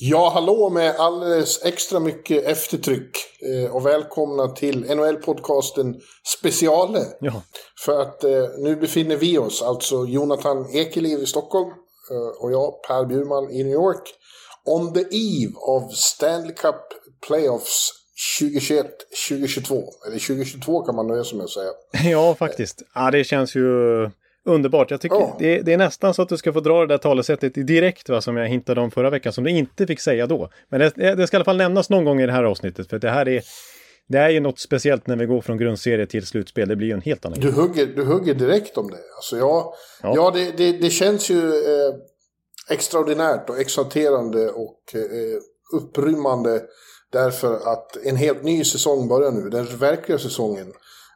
Ja, hallå med alldeles extra mycket eftertryck. Eh, och välkomna till NHL-podcasten Speciale. Ja, För att eh, nu befinner vi oss, alltså Jonathan Ekeliv i Stockholm eh, och jag, Per Bjurman i New York, on the eve of Stanley Cup Playoffs 2021-2022. Eller 2022 kan man nöja sig med att säga. ja faktiskt. Ja, det känns ju underbart. Jag tycker Ja. det, det är nästan så att du ska få dra det där talesättet direkt va, som jag hintade om förra veckan, som du inte fick säga då. Men det, det ska i alla fall nämnas någon gång i det här avsnittet, för det här är det är ju något speciellt när vi går från grundserie till slutspel. Det blir ju en helt annan Du hugger, du hugger direkt om det. Alltså ja, Ja. ja. det, det, det känns ju eh, extraordinärt och exalterande och eh, upprymmande därför att en helt ny säsong börjar nu. Den verkliga säsongen.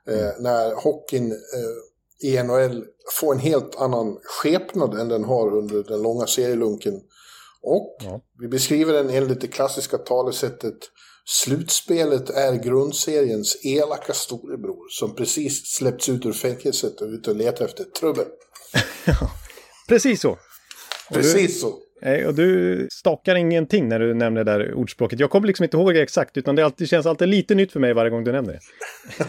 Eh, När hockeyn eh, i NHL får en helt annan skepnad än den har under den långa serielunken. Och Ja. vi beskriver den enligt det klassiska talesättet Slutspelet är grundseriens elaka storebror som precis släppts ut ur fängelset och ute och letar efter trubbel. Precis så. Precis så. Nej, Och du stakar ingenting när du nämner det där ordspråket. Jag kommer liksom inte ihåg det exakt, utan det alltid, känns alltid lite nytt för mig varje gång du nämner det.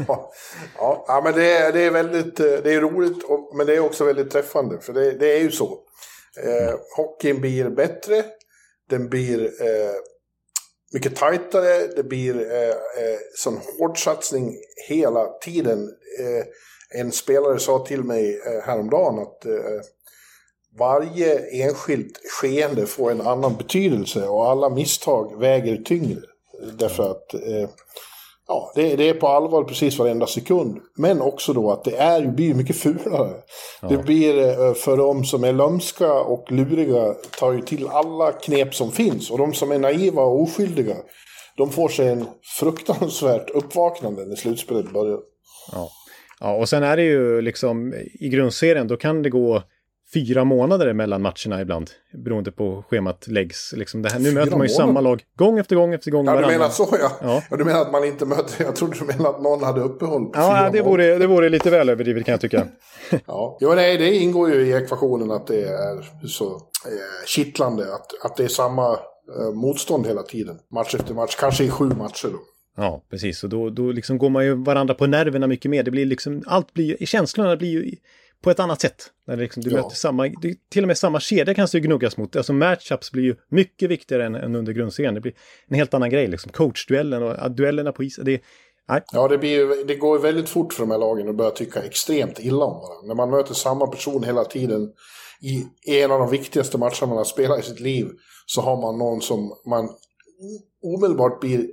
Ja, ja, men det är, det är väldigt eh, det är roligt, och, men det är också väldigt träffande. För det, det är ju så. Eh, hockeyn blir bättre, den blir eh, mycket tajtare, det blir eh, eh, sån hård satsning hela tiden. Eh, en spelare sa till mig eh, häromdagen att eh, varje enskilt skeende får en annan betydelse och alla misstag väger tyngre. Därför att eh, ja, det, det är på allvar precis varenda sekund. Men också då att det är, blir mycket fulare. Det blir eh, för de som är lömska och luriga tar ju till alla knep som finns. Och de som är naiva och oskyldiga de får sig en fruktansvärt uppvaknande när slutspelet börjar. Ja. ja, och sen är det ju liksom i grundserien, då kan det gå fyra månader mellan matcherna ibland. Beroende på schemat läggs. Liksom det här, nu möter man ju samma månader? lag gång efter gång efter gång. Ja, du menar så ja. Ja. ja. Du menar att man inte möter... Jag trodde du menade att någon hade uppehåll på Ja, fyra det månader. vore, det vore lite väl överdrivet kan jag tycka. Ja, jo, nej, det ingår ju i ekvationen att det är så eh, kittlande att, att det är samma eh, motstånd hela tiden. Match efter match, kanske i sju matcher då. Ja, precis. Och då, då liksom går man ju varandra på nerverna mycket mer. Det blir liksom, allt blir ju, känslorna blir ju på ett annat sätt. När det liksom, du Ja. möter samma, det, till och med samma kedja kan ju gnuggas mot. Alltså matchups blir ju mycket viktigare än, än under grundserien. Det blir en helt annan grej liksom. Coachduellen och duellerna på isen. Det, nej, Ja, det, blir det går väldigt fort för de här lagen att börja tycka extremt illa om varandra. När man möter samma person hela tiden i, i en av de viktigaste matcherna man har spelat i sitt liv så har man någon som man omedelbart blir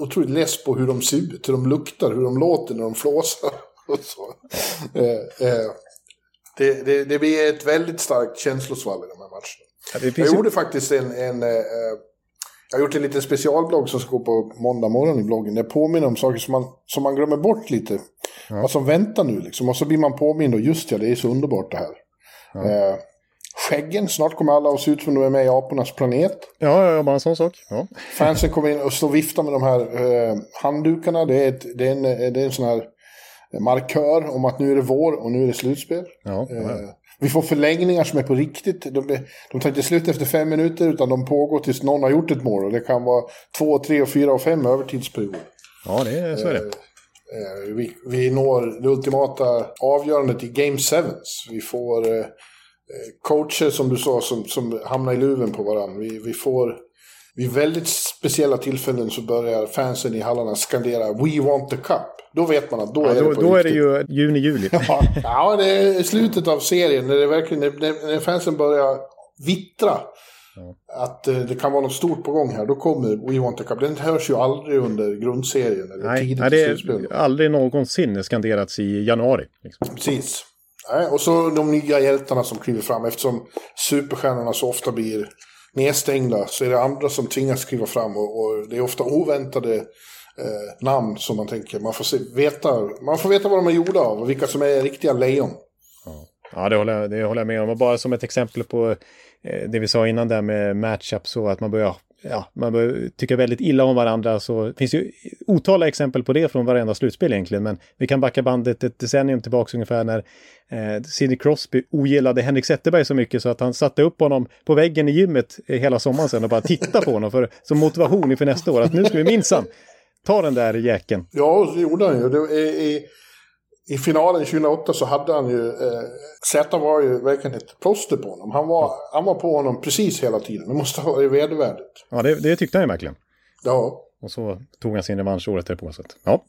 otroligt less på hur de ser ut, hur de luktar, hur de låter när de flåsar. Och så. Eh, eh, det, det, det blir ett väldigt starkt känslosvall i de här matcherna. ja, Jag ju, gjorde faktiskt en... en eh, eh, jag har gjort en liten specialblogg som ska gå på måndag morgon i bloggen. Jag påminner om saker som man, som man glömmer bort lite. Vad som väntar nu liksom. Och så blir man påmind och just ja, det är så underbart det här. Eh, skäggen, snart kommer alla att se ut som de är med i apornas planet. ja, ja, bara en sån sak. Ja. Fansen kommer in och står och viftar med de här eh, handdukarna. Det är, ett, det, är en, det är en sån här markör om att nu är det vår och nu är det slutspel. Ja, ja. Eh, vi får förlängningar som är på riktigt. De, de tar inte slut efter fem minuter utan de pågår tills någon har gjort ett mål. Och det kan vara två, tre, och fyra och fem övertidsperioder. ja det är, så är det. Eh, vi, vi når det ultimata avgörandet i Game Sevens. Vi får eh, coacher som du sa som, som hamnar i luven på varandra. Vi, vi får, vid väldigt speciella tillfällen så börjar fansen i hallarna skandera We want the cup. Då vet man att då Ja, är då det på då är det riktigt. ju juni-juli. Ja, ja, det är slutet av serien när, det verkligen, när, när fansen börjar vittra. Att eh, det kan vara något stort på gång här. Då kommer We Want the Cup. Den hörs ju aldrig under grundserien. Eller Nej, tidigt nej, det är aldrig någonsin skanderats i januari. Liksom. Precis. Nej, och så de nya hjältarna som kliver fram. Eftersom superstjärnorna så ofta blir nedstängda så är det andra som tvingas skriva fram. Och, och det är ofta oväntade eh, namn som man tänker. Man får, se, veta, man får veta vad de är gjorda av och vilka som är riktiga lejon. Ja, det håller, jag- det håller jag med om. Och bara som ett exempel på eh, det vi sa innan där med matchup så att man börjar, ja, man börjar tycka väldigt illa om varandra. Så finns ju otaliga exempel på det från varenda slutspel egentligen. Men vi kan backa bandet ett decennium tillbaka ungefär när eh, Sidney Crosby ogillade Henrik Zetterberg så mycket så att han satte upp honom på väggen i gymmet eh, hela sommaren sen och bara tittade på honom för, som motivation inför nästa år. Att nu ska vi minsann ta den där jäkeln. Ja, så gjorde han ju. Det, i finalen 2008 så hade han ju... Eh, Z var ju verkligen ett plåster på honom. Han var, han var på honom precis hela tiden. Det måste ha varit vedervärdigt. Ja, det, det tyckte han ju verkligen. Ja. Och så tog han sin revansch året därpå. Så att, ja.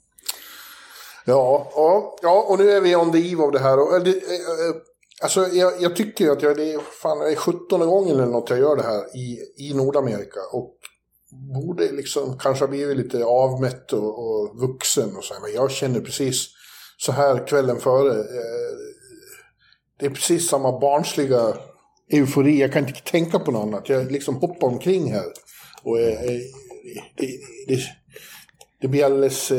Ja, ja, ja, och nu är vi on the eve av det här. Och, eh, eh, eh, alltså, jag, jag tycker att jag, det är, fan, det är 17 gången eller något jag gör det här i, i Nordamerika. Och borde liksom kanske ha blivit lite avmätt och, och vuxen och så här. Men jag känner precis så här kvällen före. Eh, det är precis samma barnsliga eufori. Jag kan inte tänka på något annat. Jag liksom hoppar omkring här. Och eh, eh, det, det, det blir alldeles...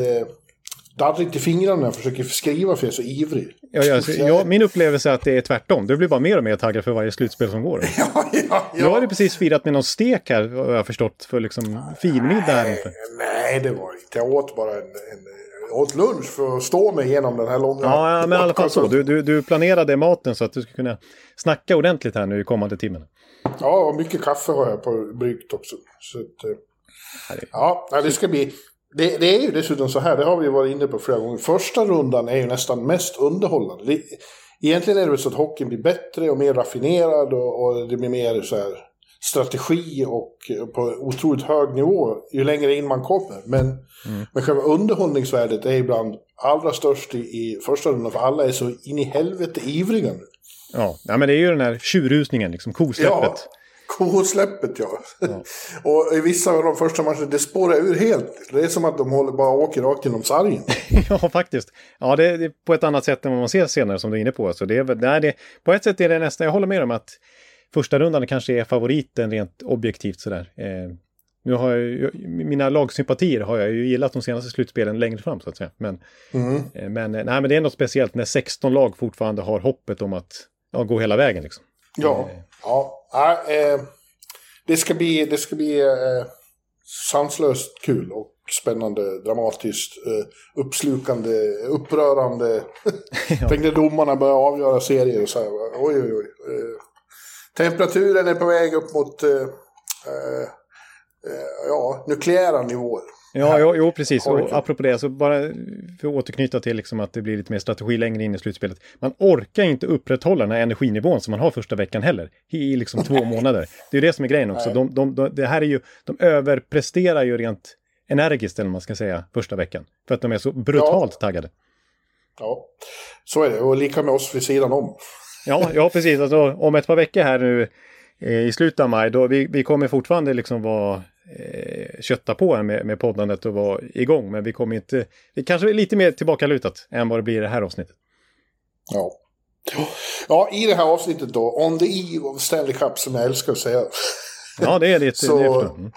Darrigt i fingrarna när jag försöker skriva för jag är så ivrig. Ja, ja, så, ja, min upplevelse är att det är tvärtom. Du blir bara mer och mer taggad för varje slutspel som går. Ja, ja, Jag hade precis firat med någon stek här, har jag förstått, för liksom finmiddag här inför. Nej, det var inte. Jag åt bara en, en åt lunch för att stå mig igenom den här långa... Ja, men i alla fall så. Du, du, du planerade maten så att du ska kunna snacka ordentligt här nu i kommande timmen. Ja, och mycket kaffe har jag på bryggt också. Så att, eh, ja, det ska bli... Det, det är ju dessutom så här, det har vi varit inne på flera gånger. Första rundan är ju nästan mest underhållande. Det, egentligen är det väl så att hockeyn blir bättre och mer raffinerad och, och det blir mer så här strategi och på otroligt hög nivå ju längre in man kommer. Men, men själva underhållningsvärdet är ibland allra störst i, i första rundan för alla är så in i helvete ivriga nu. Ja, ja men det är ju den här tjurrusningen, liksom kosläppet. Kosläppet ja. och i vissa av de första matcherna, det spårar ur helt. Det är som att de håller, bara åker rakt genom sargen. Ja, faktiskt. Ja, det är på ett annat sätt än vad man ser senare som du är inne på. Så det är, nej, det, på ett sätt är det nästan, jag håller med om att första rundan kanske är favoriten rent objektivt sådär. Eh, nu har jag ju, mina lagsympatier har jag ju gillat de senaste slutspelen längre fram så att säga. Men, eh, men, eh, nej, men det är något speciellt när 16 lag fortfarande har hoppet om att ja, gå hela vägen liksom. Ja, ja. ja eh, det ska bbli, det ska bli eh, sanslöst kul och spännande, dramatiskt, eh, uppslukande, upprörande. Tänk när domarna börjar avgöra serier och så här. Oj, oj, oj. Eh, temperaturen är på väg upp mot eh, eh, eh, ja, nukleära nivåer. Ja, jo, jo precis. Och apropå det, så bara för att återknyta till liksom att det blir lite mer strategi längre in i slutspelet. Man orkar inte upprätthålla den här energinivån som man har första veckan heller. I liksom två månader. Det är ju det som är grejen också. De, de, de, det här är ju, de överpresterar ju rent energiskt, eller man ska säga, första veckan. För att de är så brutalt taggade. Ja, så är det. Och lika med oss vid sidan om. Ja, ja precis. Alltså, om ett par veckor här nu eh, i slutet av maj, då vi, vi kommer fortfarande liksom vara eh, kötta på här med, med poddandet och vara igång. Men vi kommer inte, det kanske är lite mer tillbakalutat än vad det blir i det här avsnittet. Ja. Ja, i det här avsnittet då, On the Eve of Stanley Cup, som jag älskar att säga. Ja, det är det. Så- det är. Mm.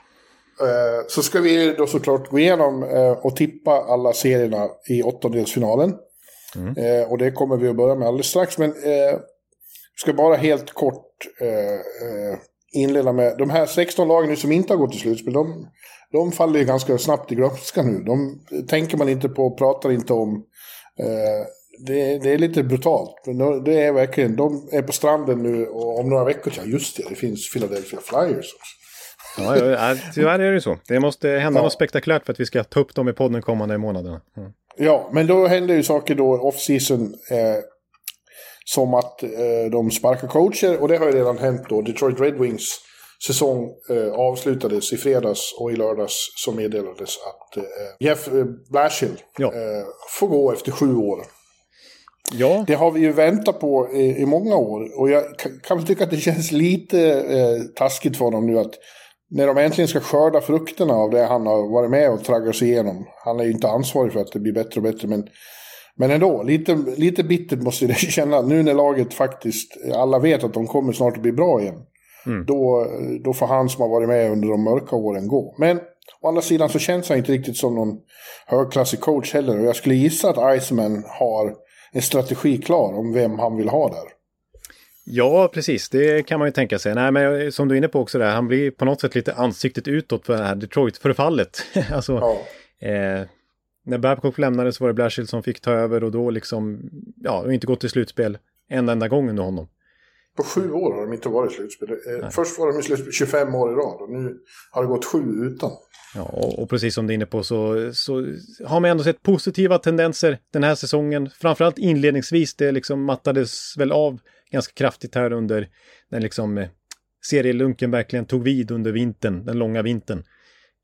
Eh, så ska vi då såklart gå igenom eh, och tippa alla serierna i åttondelsfinalen. Eh, och det kommer vi att börja med alldeles strax. Men ska bara helt kort eh, eh, inleda med de här 16 lagen som inte har gått till slutspel. De, de faller ju ganska snabbt i glömska nu. De tänker man inte på, pratar inte om. Eh, det, det är lite brutalt. Men det är verkligen, de är på stranden nu och om några veckor, ja just det, det finns Philadelphia Flyers också. Ja, ja, tyvärr är det så. Det måste hända Ja. något spektakulärt för att vi ska ta upp dem i podden kommande månaderna. Mm. Ja, men då händer ju saker då off-season. Eh, som att eh, de sparkar coacher och det har ju redan hänt då. Detroit Red Wings säsong eh, avslutades i fredags och i lördags så meddelades att eh, Jeff eh, Blashill Ja. eh, får gå efter sju år. Ja, Det har vi ju väntat på i, i många år. Och jag kan, väl tycka att det känns lite eh, taskigt för honom nu att när de äntligen ska skörda frukterna av det han har varit med och traggat sig igenom. Han är ju inte ansvarig för att det blir bättre och bättre. Men, men ändå, lite, lite bittert måste det känna. Nu när laget faktiskt, alla vet att de kommer snart att bli bra igen. Då, då får han som har varit med under de mörka åren gå. Men å andra sidan så känns han inte riktigt som någon högklassig coach heller. Och jag skulle gissa att Iceman har en strategi klar om vem han vill ha där. Ja, precis. Det kan man ju tänka sig. Nej, men som du är inne på också där, han blir på något sätt lite ansiktet utåt för det här Detroit-förfallet. alltså, Ja. eh, när Babcock lämnade så var det Blashill som fick ta över och då liksom, ja, och inte gått till slutspel en enda gång under honom. På sju år har de inte varit i slutspel. Eh, Först var de i slutspel 25 år i rad och nu har det gått sju utan. Ja, och, och precis som du är inne på så, så har man ändå sett positiva tendenser den här säsongen. Framförallt inledningsvis, det liksom mattades väl av ganska kraftigt här under den liksom eh, serielunken verkligen tog vid under vintern, den långa vintern.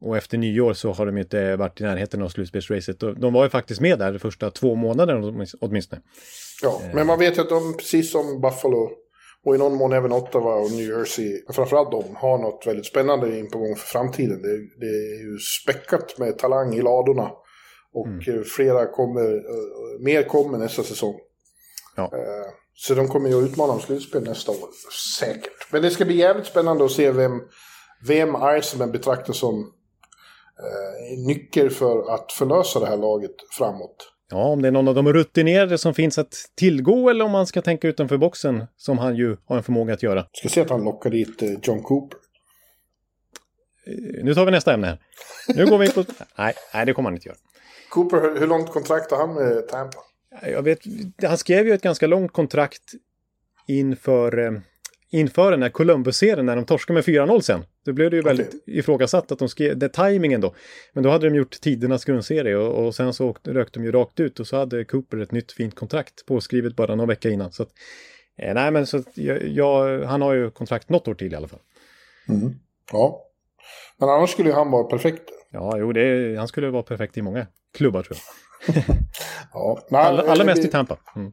Och efter nyår så har de inte varit i närheten av slutspelsracet. De var ju faktiskt med där de första två månaderna åtminst- åtminstone. Ja, men man vet ju att de, precis som Buffalo och i någon mån även Ottawa och New Jersey, framförallt de, har något väldigt spännande in på gång för framtiden. Det, det är ju späckat med talang i ladorna. Och eh, flera kommer, eh, mer kommer nästa säsong. Ja. Eh, Så de kommer ju att utmana om slutspel nästa år, säkert. Men det ska bli jävligt spännande att se vem, vem Iceman betraktar som eh, nyckel för att förlösa det här laget framåt. Ja, om det är någon av de rutinerade som finns att tillgå eller om man ska tänka utanför boxen som han ju har en förmåga att göra. Ska se att han lockar dit eh, John Cooper. Eh, Nu tar vi nästa ämne här. Nu går vi in på... Nej, nej, det kommer han inte göra. Cooper, hur, långt kontrakt har han med Tampa? Jag vet, han skrev ju ett ganska långt kontrakt inför, inför den här Columbus-serien när de torskade med 4-0 sen. Då blev det ju väldigt ifrågasatt att de skrev, det tajmingen då. Men då hade de gjort tidernas grundserie och, och sen så åkte, rökte de ju rakt ut och så hade Cooper ett nytt fint kontrakt påskrivet bara någon vecka innan. Så att, eh, nej men så att jag, jag, han har ju kontrakt något år till i alla fall. Ja. Men annars skulle ju han vara perfekt. Ja, jo, det, han skulle vara perfekt i många klubbar tror jag. Ja. Nej, Alla, det mest i Tampa. Mm.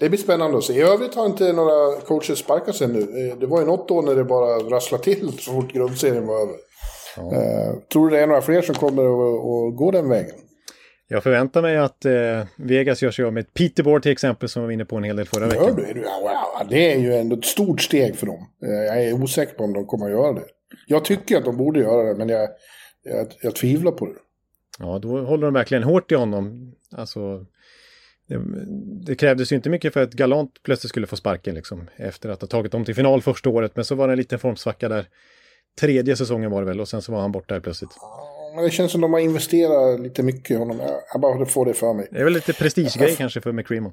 Det blir spännande att se. I övrigt har inte några coacher sparkats ännu. Eh, Det var ju något då när det bara rasslade till så fort grundserien var över. Eh, tror du det är några fler som kommer att, gå den vägen? Jag förväntar mig att eh, Vegas gör sig av med Peterborough till exempel som var inne på en hel del förra Gör veckan. Är du? Ja, wow, det är ju ändå ett stort steg för dem. Eh, Jag är osäker på om de kommer att göra det. Jag tycker att de borde göra det, men jag, jag, jag tvivlar på det. Ja, då håller de verkligen hårt i honom. Alltså, det, det krävdes ju inte mycket för att Galant plötsligt skulle få sparken liksom. Efter att ha tagit dem till final första året. Men så var det en liten formsvacka där. Tredje säsongen var det väl och sen så var han borta där plötsligt. Men det känns som de har investerat lite mycket i honom. Jag, bara får det för mig. Det är väl lite prestigegrej kanske för McCreamon.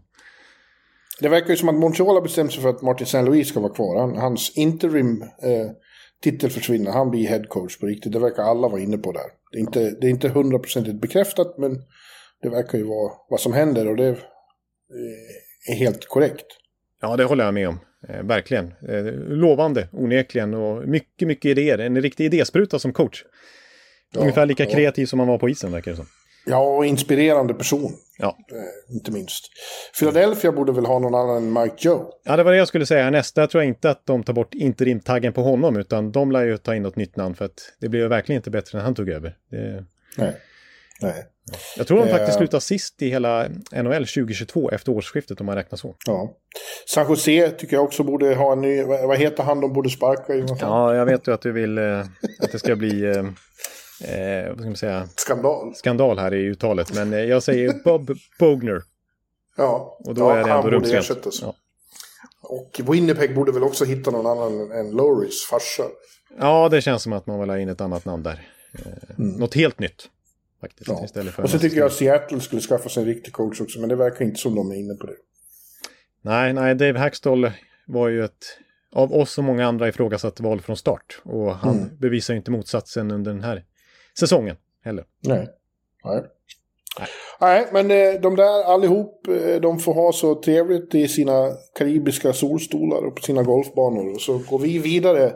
Det verkar ju som att Montreal har bestämt sig för att Martin St. Louis ska vara kvar. Han, hans interim eh, titel försvinner. Han blir head coach på riktigt. Det verkar alla vara inne på där. Det är inte, det är inte hundraprocentigt bekräftat, men det verkar ju vara vad som händer och det är helt korrekt. Ja, det håller jag med om. Eh, verkligen. Eh, lovande, onekligen. Och mycket, mycket idéer. En riktig idéspruta som coach. Ungefär lika ja. kreativ som han var på isen, verkar det som. Ja, och inspirerande person. Ja. Eh, inte minst. Philadelphia borde väl ha någon annan än Mike Joe. ja, det var det jag skulle säga. Nästa tror jag inte att de tar bort interimtaggen på honom, utan de lär ju ta in något nytt namn för att det blev verkligen inte bättre när han tog över. Det... Nej. Nej. Jag tror de faktiskt Eh. slutar sist i hela NHL 2022 efter årsskiftet om man räknar så. Ja. San Jose tycker jag också borde ha en ny... Vad heter han de borde sparka? Jonathan? Ja, jag vet ju att du vill eh, att det ska bli eh, eh, vad ska man säga, Skandal. skandal här i uttalet. Men eh, jag säger Bob Bogner. Ja, Och då ja, är det han ändå borde rumsrent. ersättas. Ja. Och Winnipeg borde väl också hitta någon annan än Lowrys farsa. ja, det känns som att man vill ha in ett annat namn där. Eh, Något helt nytt. Faktiskt, Ja. istället för Och så tycker jag att Seattle skulle skaffa sig en riktig coach också, men det verkar inte som de är inne på det. Nej, nej, Dave Hackstall var ju ett av oss och många andra ifrågasatt val från start. Och han Mm. bevisar ju inte motsatsen under den här säsongen heller. Nej. Nej. Nej, men eh, de där allihop, eh, de får ha så trevligt i sina karibiska solstolar och på sina golfbanor. Och så går vi vidare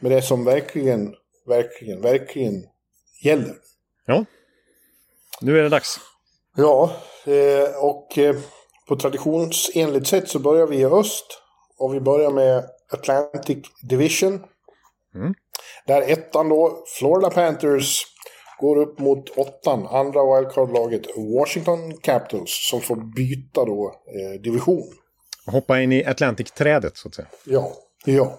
med det som verkligen, verkligen, verkligen gäller. Ja, nu är det dags. Ja, eh, och eh, på traditionsenligt sätt så börjar vi i öst. Och vi börjar med Atlantic Division. Mm. Där ettan då, Florida Panthers, går upp mot åttan, andra wildcard-laget Washington Capitals, som får byta då eh, division. Hoppa in i Atlantic-trädet så att säga. Ja, ja.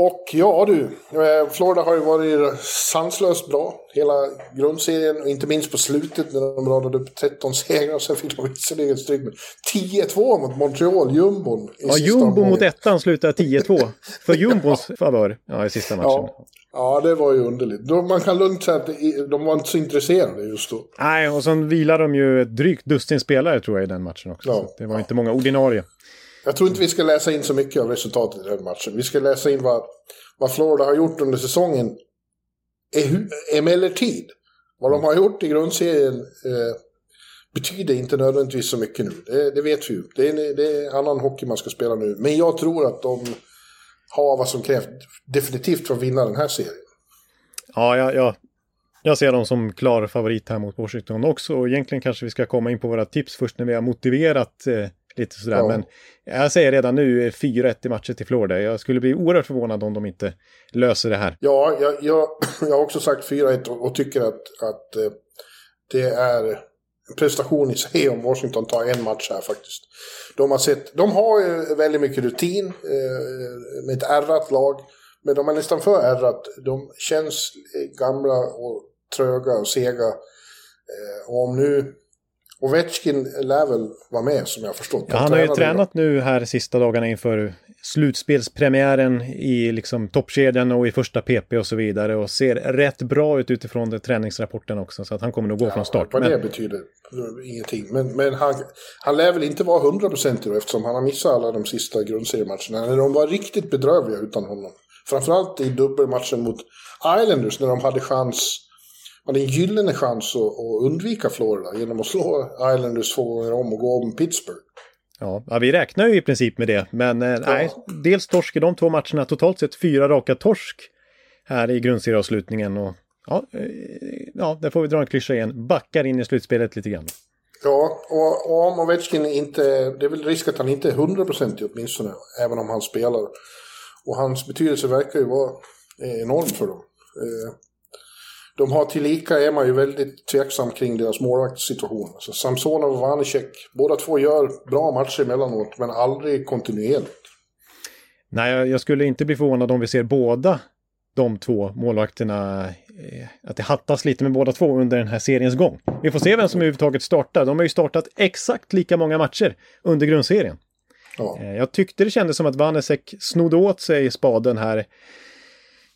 Och ja du, eh, Florida har ju varit sanslöst bra hela grundserien. Och inte minst på slutet när de radade upp 13 segrar. Sen fick de visserligen stryk med 10-2 mot Montreal, jumbon. Ja, jumbo mot ettan slutar 10-2. För jumbons favör ja, i sista matchen. Ja, ja, det var ju underligt. Man kan lugnt säga att de var inte så intresserade just då. Nej, och sen vilar de ju ett drygt dussin spelare tror jag i den matchen också. Ja, det var ja. inte många ordinarie. Jag tror inte vi ska läsa in så mycket av resultatet i den matchen. Vi ska läsa in vad, vad Florida har gjort under säsongen. E, emellertid, vad de har gjort i grundserien eh, betyder inte nödvändigtvis så mycket nu. Det, det vet vi ju. Det är, det är annan hockey man ska spela nu. Men jag tror att de har vad som krävs definitivt för att vinna den här serien. Ja, ja, ja. Jag ser dem som klar favorit här mot Washington också. Och egentligen kanske vi ska komma in på våra tips först när vi har motiverat eh, lite sådär. Ja. Men jag säger redan nu 4-1 i matcher till Florida. Jag skulle bli oerhört förvånad om de inte löser det här. Ja, jag, jag, jag har också sagt 4-1 och, och, tycker att, att eh, det är en prestation i sig om Washington tar en match här faktiskt. De har, sett, de har väldigt mycket rutin eh, med ett ärrat lag. Men de är nästan för ärrat. De känns gamla och tröga och sega. Eh, och om nu Ovechkin lär väl vara med som jag förstått. Ja, han har ju tränat nu här sista dagarna inför slutspelspremiären i liksom toppkedjan och i första PP och så vidare och ser rätt bra ut utifrån det, träningsrapporten också så att han kommer nog gå ja, från start. Vad men... det betyder ingenting. Men, men han, han lär väl inte vara hundraprocentig eftersom han har missat alla de sista grundseriematcherna. De var riktigt bedrövliga utan honom. Framförallt i dubbelmatchen mot Islanders när de hade chans hade en gyllene chans att, undvika Florida genom att slå Islanders två gånger om och gå om Pittsburgh. Ja, ja, vi räknar ju i princip med det. Men eh, ja. nej, dels torsk i de två matcherna. Totalt sett fyra raka torsk här i grundserieavslutningen. Och ja, eh, ja, där får vi dra en klyscha igen. Backar in i slutspelet lite grann. Ja, och, och om Ovechkin inte... Det är väl risk att han inte är hundraprocentig åtminstone. Även om han spelar. Och hans betydelse verkar ju vara enorm för dem. Eh, de har tillika är man ju väldigt tveksam kring deras målvaktssituation. Alltså Samsonov och Vanecek, båda två gör bra matcher emellanåt, men aldrig kontinuerligt. Nej, jag skulle inte bli förvånad om vi ser båda de två målvakterna, eh, att det hattas lite med båda två under den här seriens gång. Vi får se vem som överhuvudtaget startar. De har ju startat exakt lika många matcher under grundserien. Ja. Eh, jag tyckte det kändes som att Vanesek snodde åt sig spaden här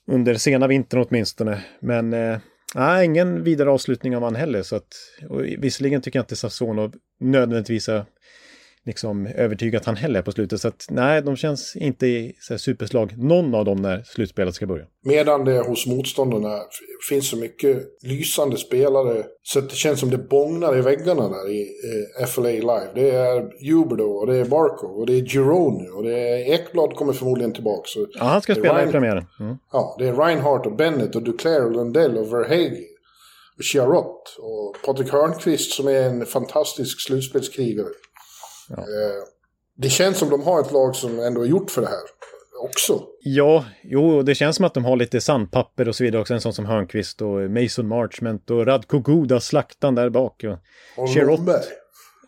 under sena vintern åtminstone. Men eh, Nej, ingen vidare avslutning av han heller. Så att, och visserligen tycker jag inte Sassono nödvändigtvis är liksom övertygat han heller på slutet. Så att nej, de känns inte i så här, superslag, någon av dem när slutspelet ska börja. Medan det hos motståndarna finns så mycket lysande spelare så att det känns som det bångnar i väggarna där i eh, FLA Live. Det är Huberdo och det är Barkov och det är Gironi och det är Ekblad kommer förmodligen tillbaka. Så ja, han ska spela Rein... i premiären. Mm. Ja, det är Reinhardt och Bennett och Duclair och Lundell och Verhage. Och Chiarot och Patrik Hörnqvist som är en fantastisk slutspelskrigare. Ja. Eh, det känns som de har ett lag som ändå är gjort för det här också. Ja, jo, det känns som att de har lite sandpapper och så vidare också. En sån som Hörnqvist och Mason Marchment och Radko Guda, slaktan där bak. Och, och Lomberg.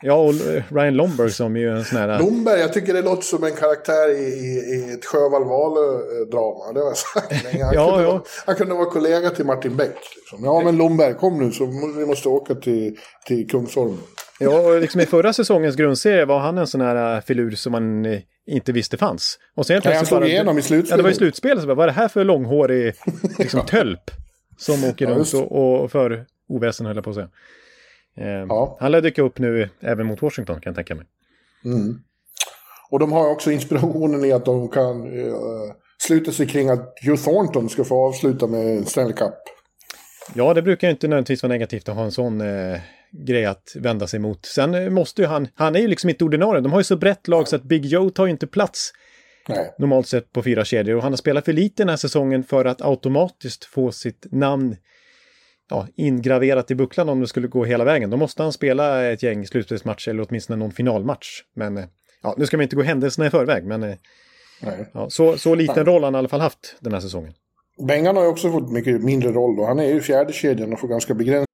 Ja, och Ryan Lomberg som ju en sån här... Lomberg, jag tycker det låter som en karaktär i, i, i ett Sjöwall Wahlöö-drama. Det har jag sagt länge. Han, ja, kunde ja. Vara, han kunde vara kollega till Martin Beck. Liksom. Ja, men Lomberg, kom nu så vi måste åka till, till Kungsholmen. Ja, och liksom i förra säsongens grundserie var han en sån här äh, filur som man eh, inte visste fanns. Och sen han slog igenom i slutspelet. Ja, det var i slutspelet. Så bara, vad är det här för långhårig liksom, tölp som åker ja, runt och, och för oväsen höll jag på att säga. Eh, ja. Han lär dyka upp nu även mot Washington kan jag tänka mig. Mm. Och de har också inspirationen i att de kan uh, sluta sig kring att Joe Thornton ska få avsluta med Stanley Cup. Ja, det brukar inte nödvändigtvis vara negativt att ha en sån uh, grej att vända sig mot. Sen måste ju han, han är ju liksom inte ordinarie, de har ju så brett lag så att Big Joe tar ju inte plats Nej. normalt sett på fyra kedjor och han har spelat för lite den här säsongen för att automatiskt få sitt namn ja, ingraverat i bucklan om det skulle gå hela vägen. Då måste han spela ett gäng slutspelsmatcher eller åtminstone någon finalmatch. Men eh, ja, nu ska vi inte gå händelserna i förväg, men eh, ja, så, så liten roll han i alla fall haft den här säsongen. Bengan har ju också fått mycket mindre roll då. Han är ju fjärde kedjan och får ganska begränsat.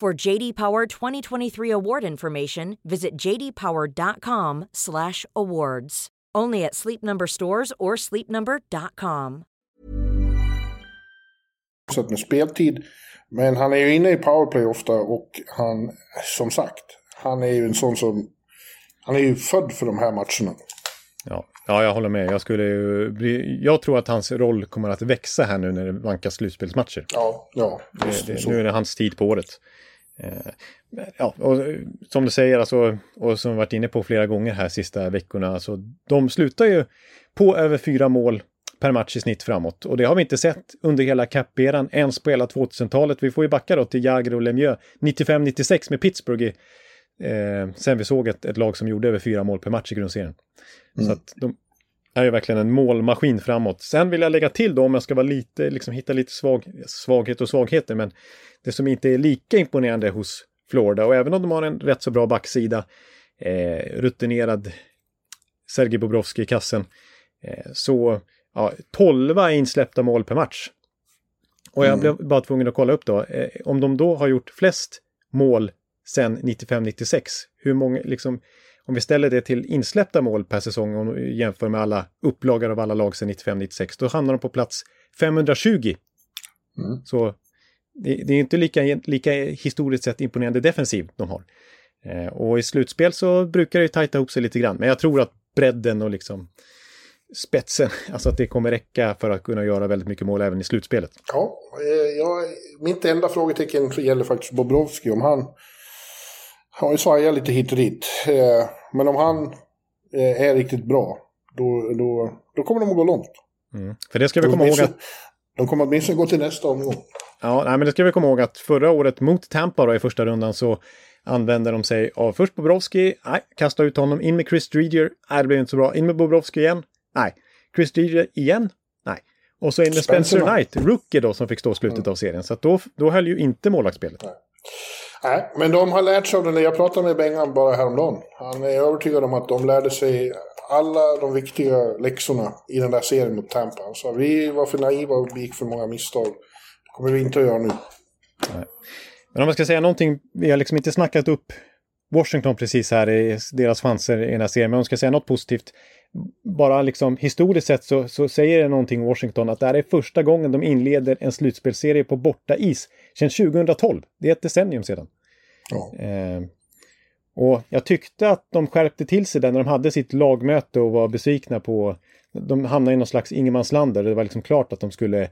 For JD Power 2023 award information, visit jdpower.com/awards. Only at Sleep Number stores or sleepnumber.com. Så med speltid. Men han är ju inne i powerplay ofta och han, som sagt, han är ju en sån som... Han är ju född för de här matcherna. Ja, ja jag håller med. Jag, skulle ju bli, jag tror att hans roll kommer att växa här nu när det vankas slutspelsmatcher. Ja, ja. Det, det, nu är det hans tid på året. Eh, ja, och som du säger, alltså, och som vi varit inne på flera gånger här sista veckorna, alltså, de slutar ju på över fyra mål per match i snitt framåt. Och det har vi inte sett under hela cap-eran, ens på hela 2000-talet. Vi får ju backa då till Jagr och Lemieux 95-96 med Pittsburgh i, eh, sen vi såg ett, ett, lag som gjorde över fyra mål per match i grundserien. Mm. Så att de är ju verkligen en målmaskin framåt. Sen vill jag lägga till då om jag ska vara lite, liksom hitta lite svag, svaghet och svagheter, men det som inte är lika imponerande hos Florida och även om de har en rätt så bra backsida, eh, rutinerad Sergej Bobrovski i kassen, eh, så ja, 12 insläppta mål per match. Och jag mm. blev bara tvungen att kolla upp då, eh, om de då har gjort flest mål sedan 95-96, hur många, liksom, om vi ställer det till insläppta mål per säsong och jämför med alla upplagor av alla lag sedan 95-96, då hamnar de på plats 520. Mm. Så det, det, är inte lika, lika historiskt sett imponerande defensiv de har. Eh, och i slutspel så brukar det tajta ihop sig lite grann, men jag tror att bredden och liksom spetsen, alltså att det kommer räcka för att kunna göra väldigt mycket mål även i slutspelet. Ja, eh, jag, mitt enda frågetecken gäller faktiskt Bobrovski, om han har ju svajat lite hit och dit. Eh, men om han eh, är riktigt bra, då, då, då kommer de att gå långt. Mm. För det ska vi komma ihåg att... De kommer åtminstone gå till nästa omgång. Ja, nej, men det ska vi komma ihåg att förra året mot Tampa då, i första rundan så använde de sig av först Bobrovski, nej, kasta ut honom, in med Chris Driedger, nej, det blev inte så bra, in med Bobrovski igen, nej, Chris Driedger igen, nej. Och så in med Spencer, Spencer Knight, rookie då, som fick stå slutet mm. av serien. Så då, då höll ju inte målvaktsspelet. Nej. Nej, men de har lärt sig av det. Jag pratade med Bengan bara häromdagen. Han är övertygad om att de lärde sig alla de viktiga läxorna i den där serien mot Tampa. Han sa vi var för naiva och begick för många misstag. Det kommer vi inte att göra nu. Nej. Men om man ska säga någonting, vi har liksom inte snackat upp Washington precis här i deras chanser i den här serien, men om man ska säga något positivt. Bara liksom historiskt sett så, så säger det någonting Washington att det här är första gången de inleder en slutspelserie på borta is sedan 2012. Det är ett decennium sedan. Ja. Eh, och jag tyckte att de skärpte till sig där när de hade sitt lagmöte och var besvikna på... De hamnade i någon slags ingenmansland där det var liksom klart att de skulle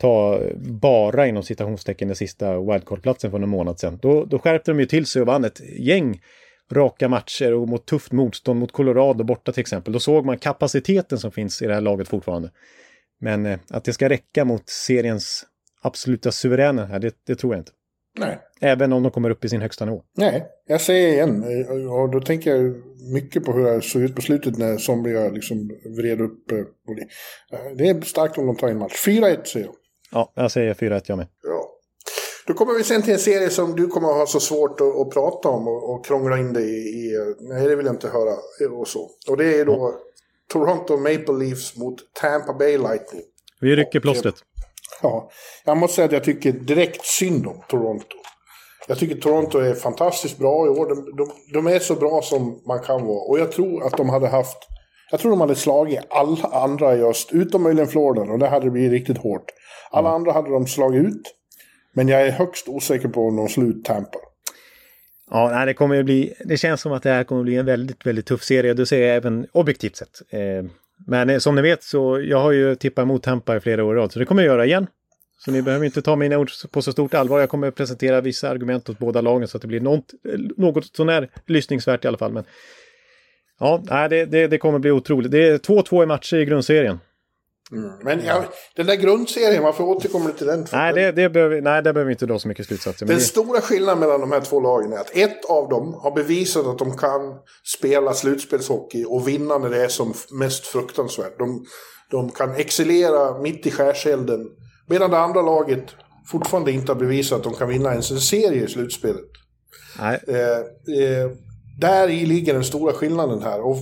ta bara inom citationstecken den sista wildcard-platsen för någon månad sedan. Då, då skärpte de ju till sig och vann ett gäng raka matcher och mot tufft motstånd mot Colorado borta till exempel. Då såg man kapaciteten som finns i det här laget fortfarande. Men eh, att det ska räcka mot seriens absoluta suveräna här, det, det tror jag inte. Nej. Även om de kommer upp i sin högsta nivå. Nej, jag säger igen. Och då tänker jag mycket på hur det såg ut på slutet när somliga liksom vred upp. Eh, det är starkt om de tar en match. 4-1 säger jag. Ja, jag säger 4-1 jag med. Ja. Då kommer vi sen till en serie som du kommer att ha så svårt att, att prata om och, och krångla in dig i, i, Nej, det vill jag inte höra och så. Och det är då ja. Toronto Maple Leafs mot Tampa Bay Lightning. Vi rycker plåstret. Ja, jag måste säga att jag tycker direkt synd om Toronto. Jag tycker Toronto är fantastiskt bra i år. De, de, de, är så bra som man kan vara. Och jag tror att de hade haft... Jag tror de hade slagit alla andra i öst, utom möjligen Florida. Och det hade blivit riktigt hårt. Alla mm. andra hade de slagit ut. Men jag är högst osäker på om de slår ut Tampa. Ja, nej, det kommer ju bli, det känns som att det här kommer bli en väldigt, väldigt tuff serie. Ser jag även objektivt sett. Eh, men eh, som ni vet så jag har ju tippat emot Tampa i flera år i rad, så det kommer jag göra igen. Så ni behöver inte ta mina ord på så stort allvar. Jag kommer presentera vissa argument åt båda lagen så att det blir eh, något, något sånär lyssningsvärt i alla fall. Men ja, det, det, det kommer bli otroligt. Det är 2-2 i matcher i grundserien. Mm. Men ja, den där grundserien, varför återkommer du till den? Nej, det, det behöver, nej, där behöver vi inte dra så mycket slutsatser. Den det... stora skillnaden mellan de här två lagen är att ett av dem har bevisat att de kan spela slutspelshockey och vinna när det är som mest fruktansvärt. De, de kan excellera mitt i skärselden. Medan det andra laget fortfarande inte har bevisat att de kan vinna ens en serie i slutspelet. Nej. Eh, eh, där i ligger den stora skillnaden här. Och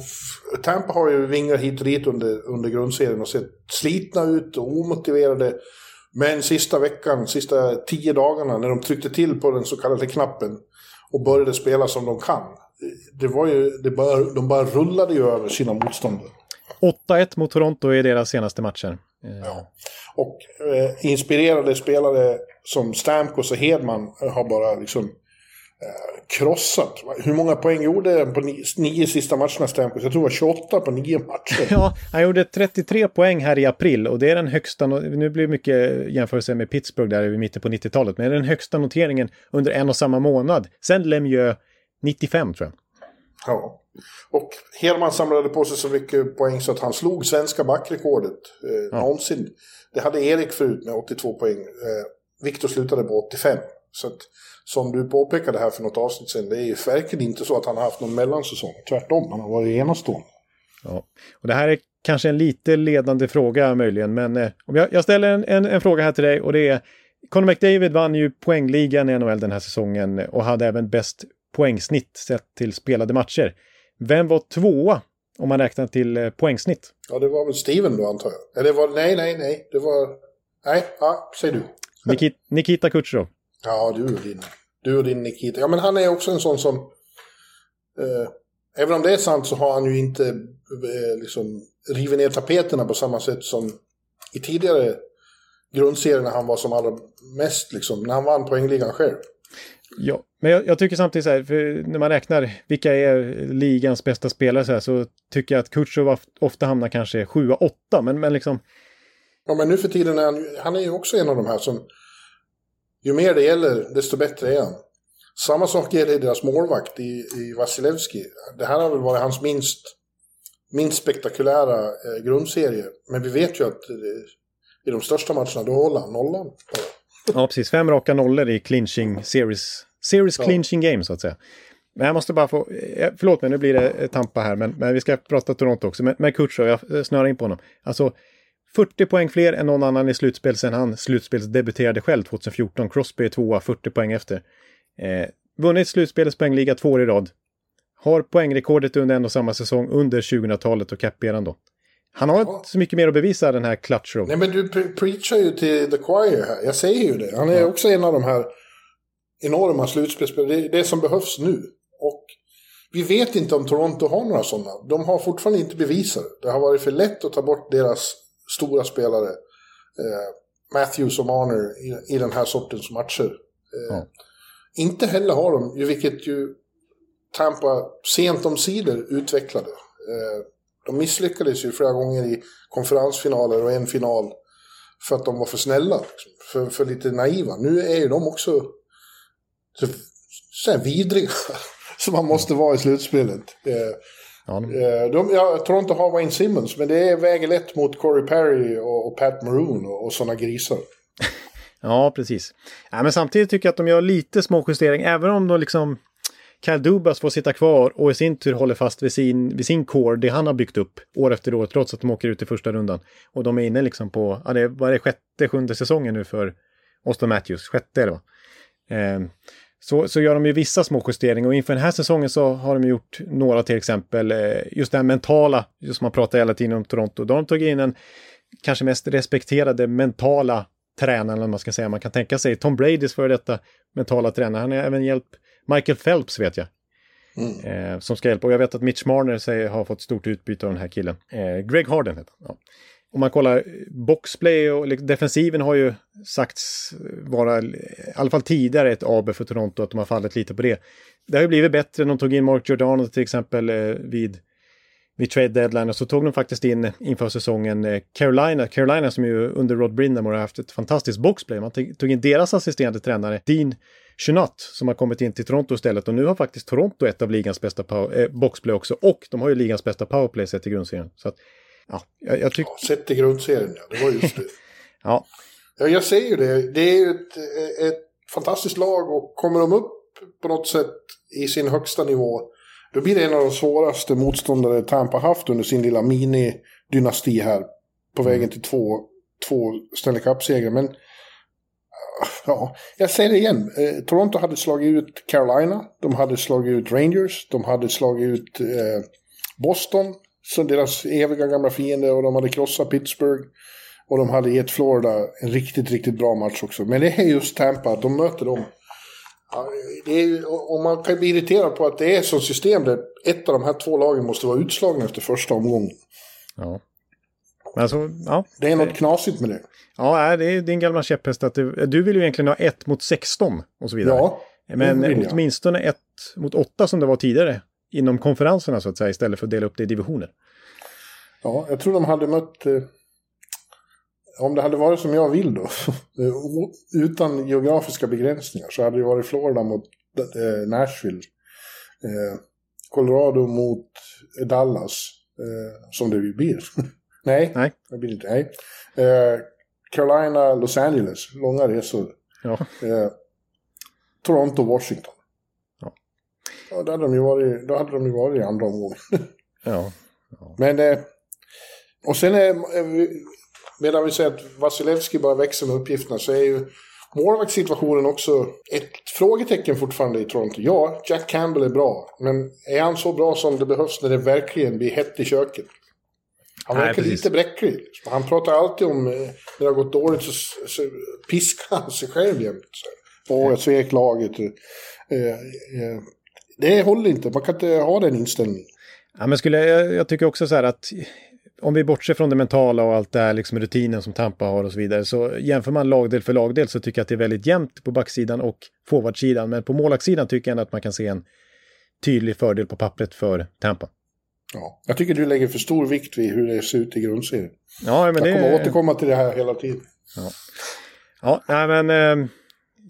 Tampa har ju vingat hit och dit under, under grundserien och sett slitna ut och omotiverade. Men sista veckan, sista tio dagarna när de tryckte till på den så kallade knappen och började spela som de kan. Det var ju, det bara, de bara rullade ju över sina motståndare. 8-1 mot Toronto i deras senaste matcher. Ja. Och eh, inspirerade spelare som Stamkos och Hedman har bara liksom krossat. Hur många poäng gjorde han på nio, nio sista matcherna Stamkos? Jag tror det var 28 på nio matcher. Ja, han gjorde 33 poäng här i april och det är den högsta, nu blir det mycket jämförelse med Pittsburgh där i mitten på 90-talet, men det är den högsta noteringen under en och samma månad. Sen Lemieux 95 tror jag. Ja. Och Hedman samlade på sig så mycket poäng så att han slog svenska backrekordet eh, ja. någonsin. Det hade Erik förut med 82 poäng. Eh, Viktor slutade på 85. Så att som du påpekade här för något avsnitt sedan, det är ju verkligen inte så att han har haft någon mellansäsong. Tvärtom, han har varit enastående. Ja, och det här är kanske en lite ledande fråga möjligen, men eh, om jag, jag ställer en, en, en, fråga här till dig och det är Conor McDavid vann ju poängligan i NHL den här säsongen och hade även bäst poängsnitt sett till spelade matcher. Vem var tvåa om man räknar till eh, poängsnitt? Ja, det var väl Steven då antar jag. Eller var nej, nej, nej, det var... Nej, ja, säg du. Nikita, Nikita Kucherov. Ja, du och din, du och din Nikita. Ja, men han är också en sån som... Eh, även om det är sant så har han ju inte eh, liksom rivit ner tapeterna på samma sätt som i tidigare grundserier när han var som allra mest, liksom, när han vann poängligan själv. Ja, men jag, jag, tycker samtidigt så här, när man räknar vilka är ligans bästa spelare så här, så tycker jag att Kutjov ofta hamnar kanske 7-8, men, men liksom... Ja, men nu för tiden är han, han är ju också en av de här som ju mer det gäller, desto bättre är han. Samma sak gäller deras målvakt i, i Vasilevski. Det här har väl varit hans minst, minst spektakulära eh, grundserie. Men vi vet ju att eh, i de största matcherna, då håller han nollan. Ja, precis. Fem raka nollor i clinching series. Series ja. clinching game, så att säga. Men jag måste bara få, eh, förlåt mig, nu blir det Tampa här, men, men vi ska prata Toronto också. Men, men Kutjov, jag snörar in på honom. Alltså, 40 poäng fler än någon annan i slutspel sen han slutspelsdebuterade själv 2014. Crosby är tvåa, 40 poäng efter. Eh, vunnit slutspelets poängliga två år i rad. Har poängrekordet under en och samma säsong under 2000-talet och cap då. Han har ja. inte så mycket mer att bevisa den här Clutchrow. Nej men du pre preachar ju till the choir här. Jag säger ju det. Han är ja. också en av de här enorma slutspelsspelarna. Det är det som behövs nu. Och vi vet inte om Toronto har några sådana. De har fortfarande inte bevisat det. Det har varit för lätt att ta bort deras stora spelare. Eh, Matthews och Marner i, i den här sortens matcher. Eh, ja. Inte heller har de, vilket ju Tampa sent om sidor utvecklade. Eh, de misslyckades ju flera gånger i konferensfinaler och en final för att de var för snälla. Liksom, för, för lite naiva. Nu är ju de också så, så vidriga som man måste vara i slutspelet. Eh, Ja, eh, de, jag tror inte har Wayne Simmons, men det är väger lätt mot Corey Perry och, och Pat Maroon och, och sådana grisar. ja, precis. Ja, men samtidigt tycker jag att de gör lite små justeringar, även om de liksom Kyle Dubas får sitta kvar och i sin tur håller fast vid sin, vid sin core, det han har byggt upp år efter år, trots att de åker ut i första rundan. Och de är inne liksom på, ja, det var det sjätte, sjunde säsongen nu för Austin Matthews, sjätte eller vad. Eh, så, så gör de ju vissa små justeringar och inför den här säsongen så har de gjort några till exempel, eh, just det här mentala, just man pratar hela tiden om Toronto, de tagit in en kanske mest respekterade mentala tränaren, om man ska säga. Man kan tänka sig Tom Bradys för detta mentala tränare. Han har även hjälpt Michael Phelps vet jag. Mm. Eh, som ska hjälpa. Och jag vet att Mitch Marner säger, har fått stort utbyte av den här killen. Eh, Greg Harden heter han. Ja. Om man kollar boxplay och liksom, defensiven har ju sagts vara, i alla fall tidigare, ett AB för Toronto, att de har fallit lite på det. Det har ju blivit bättre. De tog in Mark Giordano till exempel eh, vid, vid trade deadline och så tog de faktiskt in eh, inför säsongen eh, Carolina. Carolina som ju under Rod Brindamore har haft ett fantastiskt boxplay. Man tog in deras assisterande tränare, Dean Chenat, som har kommit in till Toronto istället. Och nu har faktiskt Toronto ett av ligans bästa power, eh, boxplay också. Och de har ju ligans bästa powerplay sett i grundserien. Så att, ja, jag, jag tycker... Ja, sett i grundserien, ja. Det var just det. ja. ja. Jag säger ju det. Det är ju ett, ett fantastiskt lag och kommer de upp på något sätt i sin högsta nivå, då blir det en av de svåraste motståndare Tampa haft under sin lilla mini-dynasti här. På vägen mm. till två, två Stanley Cup-segrar. Men ja, jag säger det igen. Eh, Toronto hade slagit ut Carolina, de hade slagit ut Rangers, de hade slagit ut eh, Boston, som deras eviga gamla fiende, och de hade krossat Pittsburgh. Och de hade gett Florida en riktigt, riktigt bra match också. Men det är just Tampa, de möter dem. Är, och man kan bli irriterad på att det är så system där ett av de här två lagen måste vara utslagna efter första omgången. Ja. Alltså, ja. Det är något knasigt med det. Ja, det är din gamla käpphäst att du, du vill ju egentligen ha 1 mot 16 och så vidare. Ja, Men åtminstone 1 mot 8 som det var tidigare inom konferenserna så att säga istället för att dela upp det i divisioner. Ja, jag tror de hade mött... Eh, om det hade varit som jag vill då, utan geografiska begränsningar, så hade det varit Florida mot eh, Nashville. Eh, Colorado mot Dallas, eh, som det blir. nej, nej, det blir inte. Nej. Eh, Carolina, Los Angeles, långa resor. Ja. Eh, Toronto, Washington. Ja. då, hade de ju varit, då hade de ju varit i andra omgången. ja. ja. Men, eh, och sen är, eh, medan vi säger att Vasilevski bara växer med uppgifterna så är ju målvaktssituationen också ett frågetecken fortfarande i Toronto. Ja, Jack Campbell är bra, men är han så bra som det behövs när det verkligen blir hett i köket? Han verkar Nej, lite bräcklig. Han pratar alltid om eh, när det har gått dåligt så, så piskar han sig själv jämt. Åh, jag svek laget. Eh, eh, det håller inte, man kan inte ha den inställningen. Ja, men skulle, jag, jag tycker också så här att om vi bortser från det mentala och allt det här, liksom rutinen som Tampa har och så vidare, så jämför man lagdel för lagdel så tycker jag att det är väldigt jämnt på backsidan och forwardsidan. Men på målvaktssidan tycker jag ändå att man kan se en tydlig fördel på pappret för Tampa. Ja, jag tycker du lägger för stor vikt vid hur det ser ut i grundserien. Ja, men jag det... kommer återkomma till det här hela tiden. Ja, ja men eh,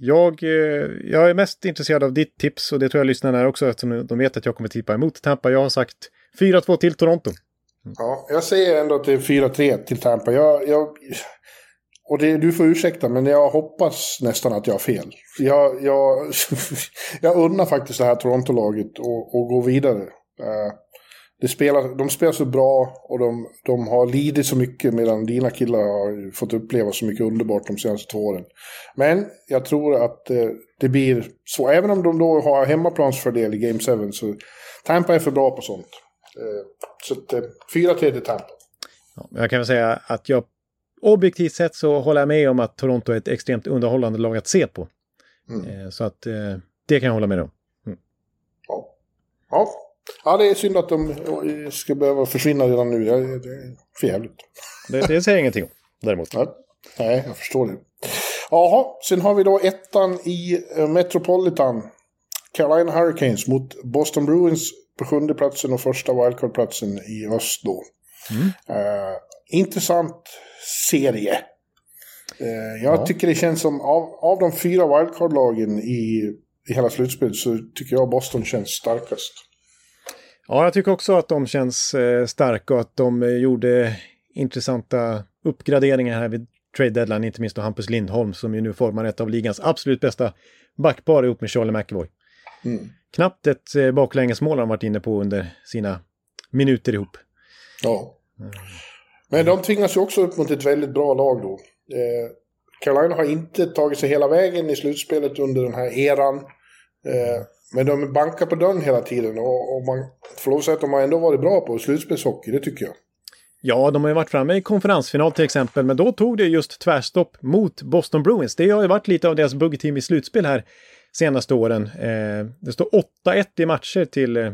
jag, eh, jag är mest intresserad av ditt tips och det tror jag lyssnarna är också eftersom de vet att jag kommer tippa emot Tampa. Jag har sagt 4-2 till Toronto. Mm. Ja, jag säger ändå att det är 4-3 till Tampa. Jag, jag, och det, du får ursäkta, men jag hoppas nästan att jag har fel. Jag, jag, jag unnar faktiskt det här Toronto-laget att gå vidare. Uh, det spelar, de spelar så bra och de, de har lidit så mycket medan dina killar har fått uppleva så mycket underbart de senaste två åren. Men jag tror att eh, det blir så. Även om de då har hemmaplansfördel i Game 7 så Tampa är för bra på sånt. Eh, så att, eh, 4-3 till Tampa. Ja, jag kan väl säga att jag objektivt sett så håller jag med om att Toronto är ett extremt underhållande lag att se på. Mm. Eh, så att eh, det kan jag hålla med om. Mm. Ja. ja. Ja, det är synd att de ska behöva försvinna redan nu. Det är för jävligt. Det, det säger jag ingenting om, däremot. Ja, nej, jag förstår det. Jaha, sen har vi då ettan i eh, Metropolitan. Carolina Hurricanes mot Boston Bruins på sjunde platsen och första wildcard-platsen i öst då. Mm. Uh, intressant serie. Uh, jag ja. tycker det känns som, av, av de fyra wildcard-lagen i, i hela slutspelet så tycker jag Boston känns starkast. Ja, jag tycker också att de känns eh, starka och att de eh, gjorde intressanta uppgraderingar här vid trade deadline, inte minst då Hampus Lindholm som ju nu formar ett av ligans absolut bästa backpar ihop med Charlie McAvoy. Mm. Knappt ett eh, baklängesmål har de varit inne på under sina minuter ihop. Ja. Mm. Men de tvingas ju också upp mot ett väldigt bra lag då. Eh, Carolina har inte tagit sig hela vägen i slutspelet under den här eran. Eh, men de bankar på dörren hela tiden och, och man får säga att de har ändå varit bra på slutspelshockey, det tycker jag. Ja, de har ju varit framme i konferensfinal till exempel, men då tog det just tvärstopp mot Boston Bruins. Det har ju varit lite av deras buggeteam i slutspel här senaste åren. Eh, det står 8-1 i matcher till, eh,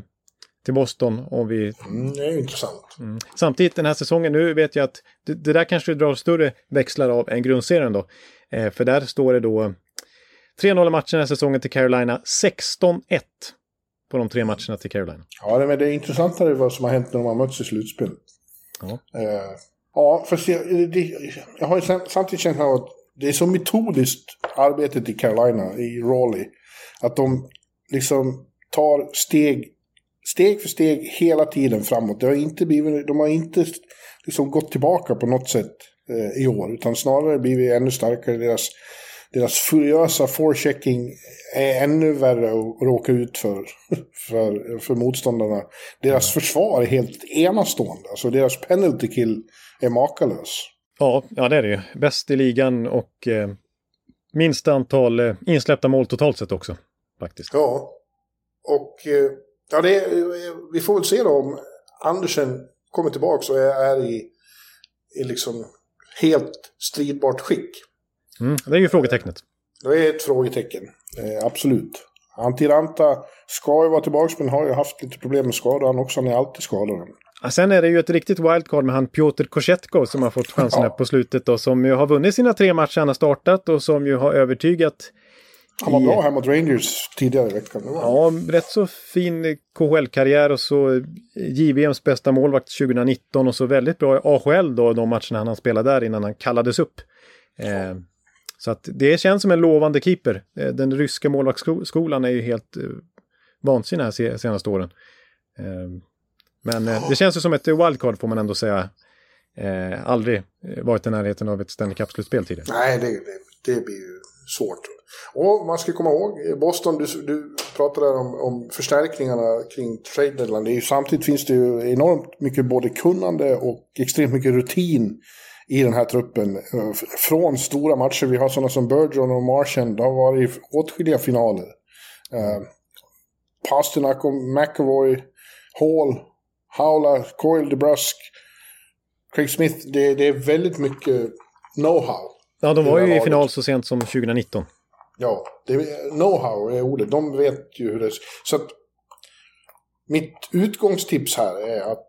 till Boston. Om vi... Mm, det är ju intressant. Mm. Samtidigt den här säsongen, nu vet jag att det, det där kanske drar större växlar av än grundserien då. Eh, för där står det då 3-0 matchen den här säsongen till Carolina, 16-1 på de tre matcherna till Carolina. Ja, det, men det är intressantare vad som har hänt när de har mötts i slutspel. Ja. Eh, ja, för jag, det, jag har ju samtidigt känt att det är så metodiskt arbetet i Carolina, i Raleigh, att de liksom tar steg, steg för steg hela tiden framåt. Det har inte blivit, de har inte liksom gått tillbaka på något sätt eh, i år, utan snarare blivit ännu starkare. Deras, deras furiösa forechecking är ännu värre att råka ut för, för, för motståndarna. Deras försvar är helt enastående. Alltså deras penalty kill är makalös. Ja, ja det är det ju. Bäst i ligan och eh, minst antal eh, insläppta mål totalt sett också. Faktiskt. Ja, och eh, ja, det, är, vi får väl se då om Andersen kommer tillbaka och är, är i, i liksom helt stridbart skick. Mm, det är ju frågetecknet. Det är ett frågetecken, eh, absolut. Antiranta ska ju vara tillbaka men har ju haft lite problem med skador han också. Han är alltid skadad. Ja, sen är det ju ett riktigt wildcard med han Piotr Kosetko som har fått chansen ja. på slutet och som ju har vunnit sina tre matcher han har startat och som ju har övertygat. Han var i... bra här mot Rangers tidigare i veckan. Ja, rätt så fin KHL-karriär och så JVMs bästa målvakt 2019 och så väldigt bra i AHL då de matcherna han spelade där innan han kallades upp. Eh, så att det känns som en lovande keeper. Eh, den ryska målvaktsskolan är ju helt eh, vansinnig här senaste åren. Ehm, men eh, det känns ju som ett wildcard får man ändå säga. Aldrig varit i närheten av ett Stanley Cup-slutspel tidigare. Nej, det, det, det, blir ju svårt. Och man ska komma ihåg, Boston, du, du pratade om, om förstärkningarna kring trade deadline. Samtidigt finns det ju enormt mycket både kunnande och extremt mycket rutin i den här truppen. Från stora matcher, vi har sådana som Bergeron och Marchand, det har varit åtskilliga finaler. Uh, Pasternak och McAvoy, Hall, Howla, Coyle, DeBrusk, Craig Smith. Det, det är väldigt mycket know-how. Ja, de var ju i final så sent som 2019. Ja, know-how är ordet. De vet ju hur det är. Så att mitt utgångstips här är att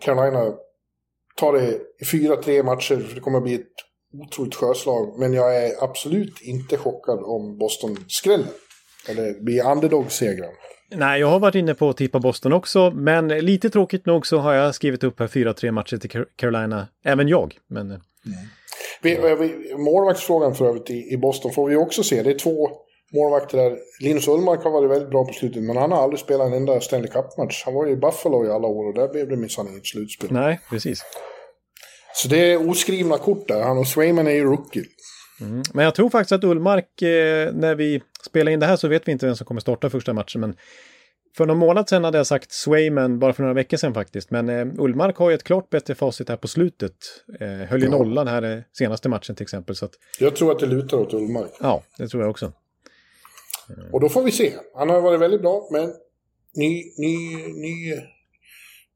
Carolina tar det i fyra, tre matcher. För det kommer att bli ett otroligt sjöslag. Men jag är absolut inte chockad om Boston skräller. Eller blir underdog-segrar. Nej, jag har varit inne på att tippa Boston också, men lite tråkigt nog så har jag skrivit upp här fyra, tre matcher till Carolina, även jag. Men... Mm. Vi, vi, målvaktsfrågan för övrigt i, i Boston får vi också se. Det är två målvakter där. Linus Ullmark har varit väldigt bra på slutet, men han har aldrig spelat en enda Stanley Cup-match. Han var ju i Buffalo i alla år och där blev det minsann inget slutspel. Nej, precis. Så det är oskrivna kort där. Han och Swayman är ju rookie. Mm. Men jag tror faktiskt att Ullmark, eh, när vi spelar in det här så vet vi inte vem som kommer starta första matchen. Men för någon månad sedan hade jag sagt Swayman, bara för några veckor sedan faktiskt. Men eh, Ullmark har ju ett klart bättre facit här på slutet. Eh, höll ju ja. nollan här eh, senaste matchen till exempel. Så att... Jag tror att det lutar åt Ullmark. Ja, det tror jag också. Och då får vi se. Han har varit väldigt bra, men ny, ny, ny,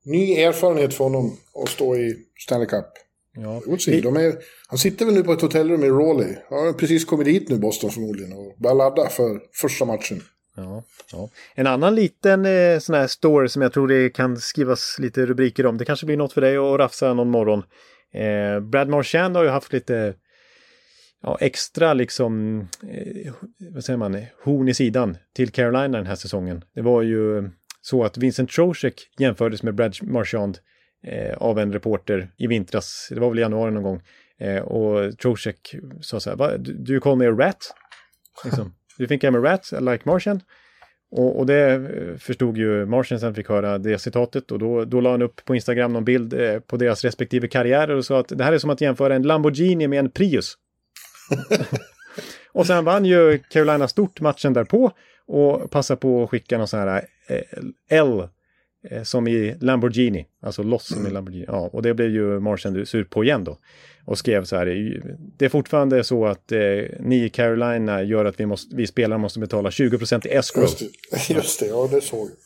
ny erfarenhet för honom att stå i Stanley Cup. Ja. Är, han sitter väl nu på ett hotellrum i Raleigh. Han har precis kommit dit nu, Boston förmodligen, och börjar ladda för första matchen. Ja, ja. En annan liten eh, sån här story som jag tror det kan skrivas lite rubriker om. Det kanske blir något för dig att rafsa någon morgon. Eh, Brad Marchand har ju haft lite ja, extra liksom, eh, vad säger man, horn i sidan till Carolina den här säsongen. Det var ju så att Vincent Trocek jämfördes med Brad Marchand eh, av en reporter i vintras, det var väl i januari någon gång. Eh, och Trocek sa så här, du call me a rat? Liksom. Du think I'm a rat, like Martian? Och, och, det eh, förstod ju Martian sen fick höra det citatet och då, då la han upp på Instagram någon bild eh, på deras respektive karriärer och sa att det här är som att jämföra en Lamborghini med en Prius. och sen vann ju Carolina stort matchen därpå och passade på att skicka någon sån här eh, L Eh, som i Lamborghini, alltså loss som i mm. Lamborghini. Ja, och det blev ju Martian sur på igen då. Och skrev så här, det är fortfarande så att eh, ni i Carolina gör att vi, måste, vi spelare måste betala 20% i escrow. Just det, just det ja det såg jag.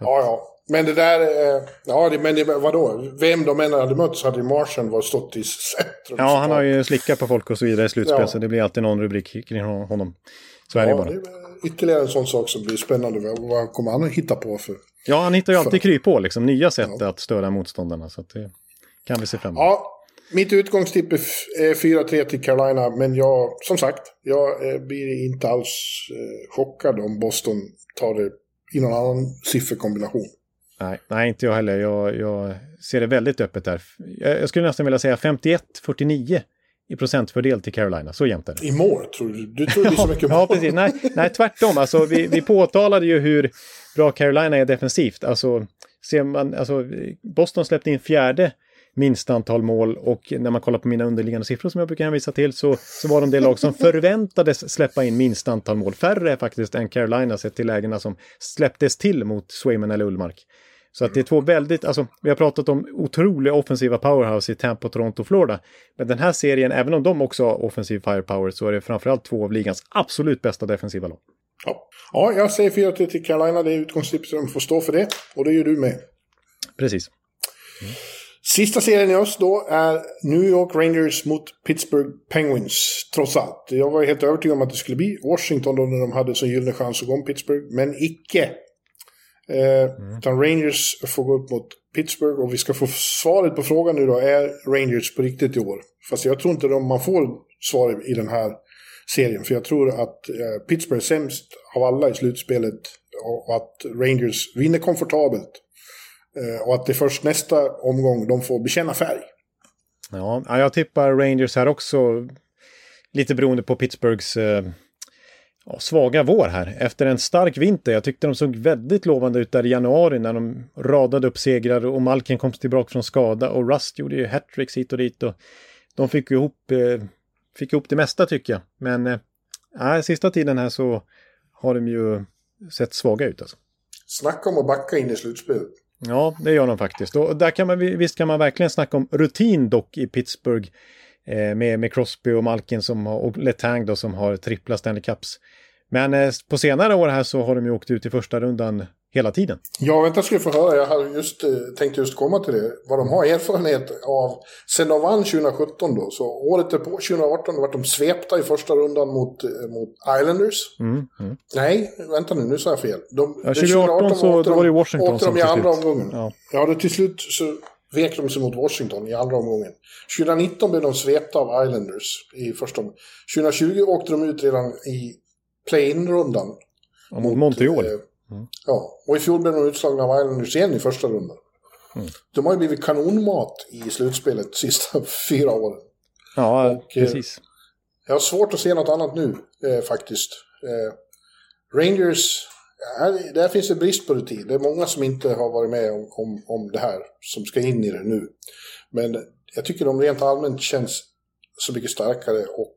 Ja, ja. Men det där, eh, ja det, men det, vadå? Vem de än hade mött så hade Martian varit stått i centrum. Ja, han har ju slickat på folk och så vidare i slutspel, ja. så det blir alltid någon rubrik kring honom. Så är det bara. Det är ytterligare en sån sak som blir spännande. Vad kommer han att hitta på för Ja, han hittar ju alltid kryphål, liksom nya sätt ja. att störa motståndarna. Så det kan vi se fram emot. Ja, Mitt utgångstipp är 4-3 till Carolina, men jag, som sagt, jag eh, blir inte alls eh, chockad om Boston tar det i någon annan sifferkombination. Nej, nej, inte jag heller. Jag, jag ser det väldigt öppet där. Jag, jag skulle nästan vilja säga 51-49 i procentfördel till Carolina. Så jämnt är det. I mål, tror du? Du tror det är så mycket mål? ja, precis. Nej, nej tvärtom. Alltså, vi, vi påtalade ju hur bra Carolina är defensivt. Alltså, ser man, alltså, Boston släppte in fjärde minst antal mål och när man kollar på mina underliggande siffror som jag brukar hänvisa till så, så var de det lag som förväntades släppa in minst antal mål. Färre faktiskt än Carolina sett till lägena som släpptes till mot Swayman eller Ullmark. Så att det är två väldigt, alltså vi har pratat om otroliga offensiva powerhouse i Tampa, Toronto, Florida. Men den här serien, även om de också har offensiv firepower, så är det framförallt två av ligans absolut bästa defensiva lag. Ja, ja jag säger 4 till Carolina, det är utgångstipset, de får stå för det. Och det gör du med. Precis. Mm. Sista serien i oss då är New York Rangers mot Pittsburgh Penguins, trots allt. Jag var helt övertygad om att det skulle bli Washington då när de hade så gyllene chans att gå om Pittsburgh, men icke. Eh, mm. Utan Rangers får gå upp mot Pittsburgh och vi ska få svaret på frågan nu då, är Rangers på riktigt i år? Fast jag tror inte att man får svar i den här serien, för jag tror att eh, Pittsburgh är sämst av alla i slutspelet och att Rangers vinner komfortabelt. Eh, och att det är först nästa omgång de får bekänna färg. Ja, jag tippar Rangers här också. Lite beroende på Pittsburghs eh, svaga vår här. Efter en stark vinter. Jag tyckte de såg väldigt lovande ut där i januari när de radade upp segrar och Malkin kom tillbaka från skada och Rust gjorde ju hattricks hit och dit. Och de fick ihop, eh, fick ihop det mesta tycker jag. Men eh, sista tiden här så har de ju sett svaga ut alltså. Snacka om att backa in i slutspelet. Ja, det gör de faktiskt. Och där kan man, visst kan man verkligen snacka om rutin dock i Pittsburgh. Eh, med, med Crosby och Malkin som har, och Letang då som har trippla Stanley Cups. Men eh, på senare år här så har de ju åkt ut i första rundan hela tiden. Ja, vänta ska du få höra. Jag hade just, eh, tänkte just komma till det. Vad de har erfarenhet av. Sen de vann 2017 då, så året därpå, 2018, vart de svepta i första rundan mot, mot Islanders. Mm, mm. Nej, vänta nu, nu sa jag fel. De, ja, 2018, 2018 så de, var det Washington åkte de i andra omgången. Ja. ja, det till slut så vek de sig mot Washington i andra omgången. 2019 blev de svepta av Islanders i första omgången. 2020 åkte de ut redan i play-in-rundan. Ja, mot Montreal. Eh, Mm. Ja, och i fjol blev de utslagna av Islanders igen i första rundan. Mm. De har ju blivit kanonmat i slutspelet de sista fyra åren. Ja, och, eh, precis. Eh, jag har svårt att se något annat nu, eh, faktiskt. Eh, Rangers, här, där finns det brist på rutin. Det är många som inte har varit med om, om, om det här, som ska in i det nu. Men jag tycker de rent allmänt känns så mycket starkare och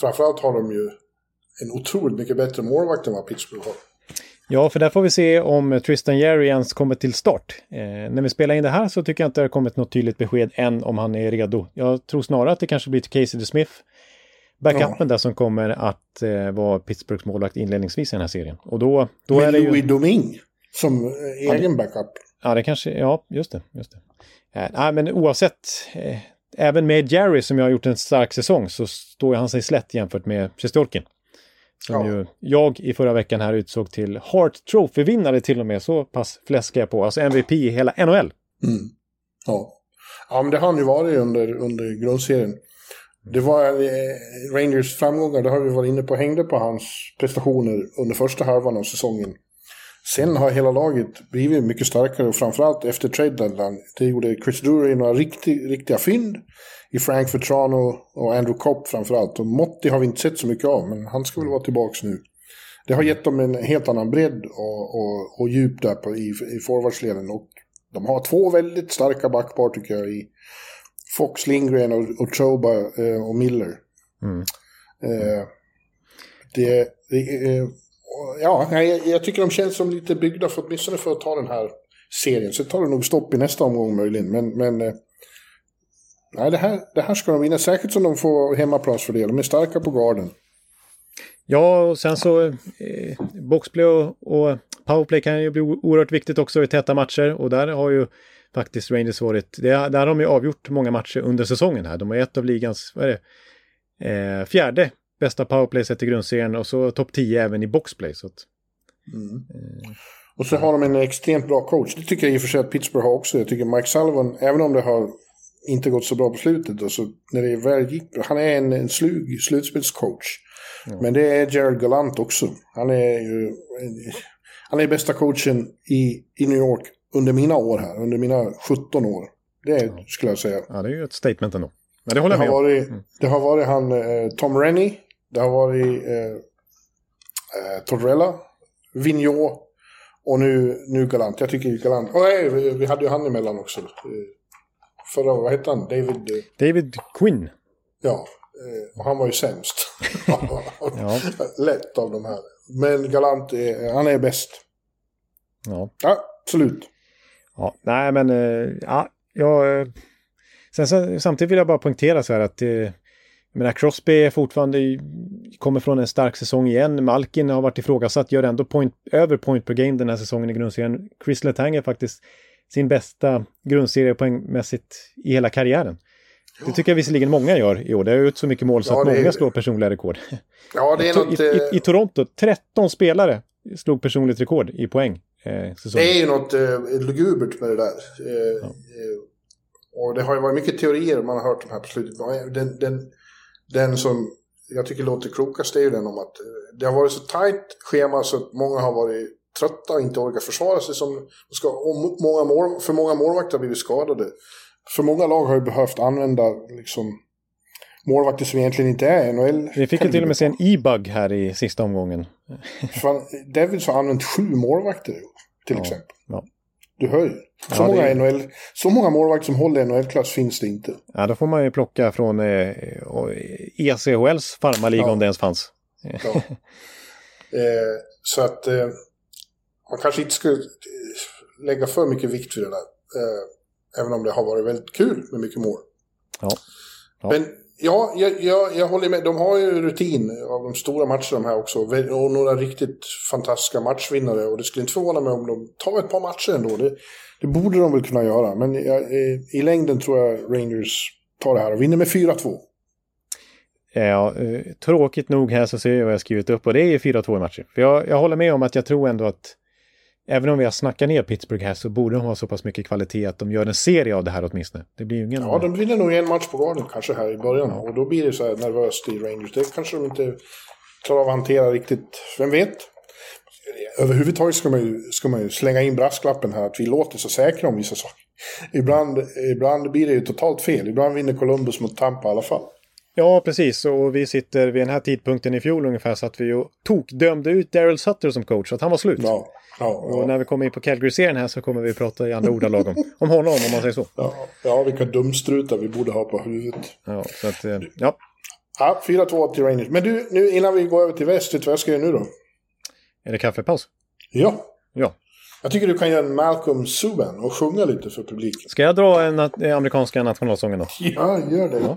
framförallt har de ju en otroligt mycket bättre målvakt än vad Pittsburgh har. Ja, för där får vi se om Tristan Jerry ens kommer till start. Eh, när vi spelar in det här så tycker jag inte det har kommit något tydligt besked än om han är redo. Jag tror snarare att det kanske blir till Casey DeSmith, backupen ja. där som kommer att eh, vara Pittsburghs målvakt inledningsvis i den här serien. Och då, då Med är det ju... Louis Domingue som eh, egen backup. Ja, det kanske, ja, just det. Just det. Eh, nej, men oavsett, eh, även med Jerry som jag har gjort en stark säsong så står han sig slätt jämfört med Sjestjorkin. Som ja. ju jag i förra veckan här utsåg till Hart Trophy-vinnare till och med. Så pass fläskar jag på. Alltså MVP i hela NHL. Mm. Ja. ja, men det har han ju varit under, under grundserien. Det var eh, Rangers framgångar, det har vi varit inne på, hängde på hans prestationer under första halvan av säsongen. Sen har hela laget blivit mycket starkare och framförallt efter trade deadline. Det gjorde Chris Drury några riktig, riktiga fynd i Frank Vetrano och Andrew Kopp framförallt. Och Motti har vi inte sett så mycket av, men han ska väl vara tillbaka nu. Det har gett dem en helt annan bredd och, och, och djup där på, i, i forwardsleden. Och de har två väldigt starka backpar tycker jag i Fox Lindgren och, och Choba eh, och Miller. Mm. Eh, det, det eh, ja, jag, jag, tycker de känns som lite byggda för åtminstone för att ta den här serien. Så tar det nog stopp i nästa omgång möjligen. Men, men eh, nej, det, här, det här ska de vinna. Säkert som de får hemmaplansfördel. De är starka på garden. Ja, och sen så eh, boxplay och, och powerplay kan ju bli oerhört viktigt också i täta matcher. Och där har ju faktiskt Rangers varit, där har de ju avgjort många matcher under säsongen här. De är ett av ligans, vad är det, eh, fjärde bästa powerplay sett i grundserien och så topp 10 även i boxplay. Så att, mm. eh, och så har de en extremt bra coach. Det tycker jag i och för sig att Pittsburgh har också. Jag tycker Mike Sullivan, även om det har inte gått så bra på slutet. Så när det väl gick, han är en, en slug slutspelscoach. Men det är Gerald Gallant också. Han är ju han är bästa coachen i, i New York under mina år här, under mina 17 år. Det skulle jag säga. Ja, det är ju ett statement ändå. Men det håller Det jag har med om. varit, det har varit han eh, Tom Rennie, det har varit eh, eh, Torrella, Vigneault och nu, nu Galant. Jag tycker Galant... Och nej, vi, vi hade ju han emellan också. Eh, förra, vad hette han? David... Eh, David Quinn. ja, eh, och han var ju sämst. Lätt av de här. Men Galant, är, han är bäst. Ja. Ja, absolut. Ja, nej men eh, ja, jag... eh, Sen så, samtidigt vill jag bara poängtera så här att eh, jag menar, Crosby är fortfarande i- kommer från en stark säsong igen. Malkin har varit ifrågasatt, gör ändå point, över point per game den här säsongen i grundserien. Chris Letang är faktiskt sin bästa grundserie poängmässigt i hela karriären. Det tycker jag visserligen många gör i år. Det har ut så mycket mål så Ja, att det är- många slår personliga rekord. Ja, det är något... I, i, I Toronto, 13 spelare slog personligt rekord i poäng. Eh, säsongen. Det är ju något eh, lugubert med det där. Eh, eh, och det har ju varit mycket teorier man har hört de här på slutet. Den, den, den som jag tycker låter klokast är ju den om att eh, det har varit så tajt schema så att många har varit trötta och inte orkat försvara sig som ska. Och många mål, för många målvakter har blivit skadade. För många lag har ju behövt använda liksom, målvakter som egentligen inte är NHL. Vi fick ju till och med se en e-bug här i sista omgången. Devils har använt sju målvakter till exempel. Ja. Du hör ju. Så, Ja, många är- NHL, så många målvakter som håller NHL-klass finns det inte. Ja, då får man ju plocka från eh, ECHLs farmarliga Ja. om det ens fanns. Ja. eh, så att eh, man kanske inte ska eh, lägga för mycket vikt vid det där. Eh, även om det har varit väldigt kul med mycket mål. Ja. Ja. Men ja, jag, jag, jag håller med. De har ju rutin av de stora matcherna här också. Och några riktigt fantastiska matchvinnare. Och det skulle inte förvåna mig om de tar ett par matcher ändå. Det, det borde de väl kunna göra. Men jag, eh, i längden tror jag Rangers tar det här och vinner med 4-2. Ja, eh, tråkigt nog här så ser jag vad jag skrivit upp och det är 4-2 i matcher. För jag, jag håller med om att jag tror ändå att även om vi har snackat ner Pittsburgh här så borde de ha så pass mycket kvalitet att de gör en serie av det här åtminstone. Det blir ju ingen... Ja, de vinner nog en match på garden kanske här i början. Och då blir det så här nervöst i Rangers. Det kanske de inte klarar av att hantera riktigt. Vem vet? Överhuvudtaget ska man ju, ska man ju slänga in brasklappen här att vi låter så säkra om vissa saker. Ibland, ibland blir det ju totalt fel. Ibland vinner Columbus mot Tampa i alla fall. Ja, precis. Och vi sitter vid den här tidpunkten i fjol ungefär så att vi ju tokdömde ut Daryl Sutter som coach, så att han var slut. Ja, ja, Och ja, när vi kommer in på Calgary-serien här så kommer vi prata i andra ordalag om, om honom, om man säger så. ja, ja, vilka dumstrutar vi borde ha på huvudet. Ja, så att, eh, ja. Ja, 4-2 till Rangers. Men du, nu innan vi går över till väst, vet du vad jag ska göra nu då? Är det kaffepaus? Ja, Ja. jag tycker du kan göra en Malcolm Subban och sjunga lite för publiken. Ska jag dra en nat- amerikanska nationalsången då? Ja, gör det.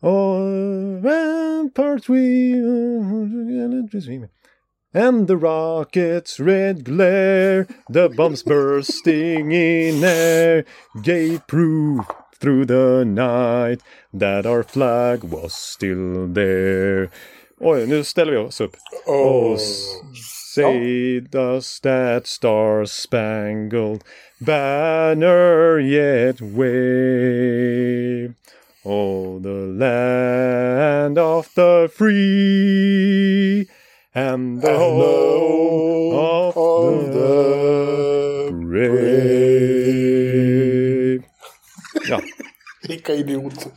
O'er ramparts we and the rocket's red glare, the bombs bursting in air, gave proof through the night that our flag was still there. Oj, nu ställer vi oss upp. Oh. Och say does that star-spangled banner yet wave? Oh, the land of the free and the home of, the, brave. Ja, Vilka idioter.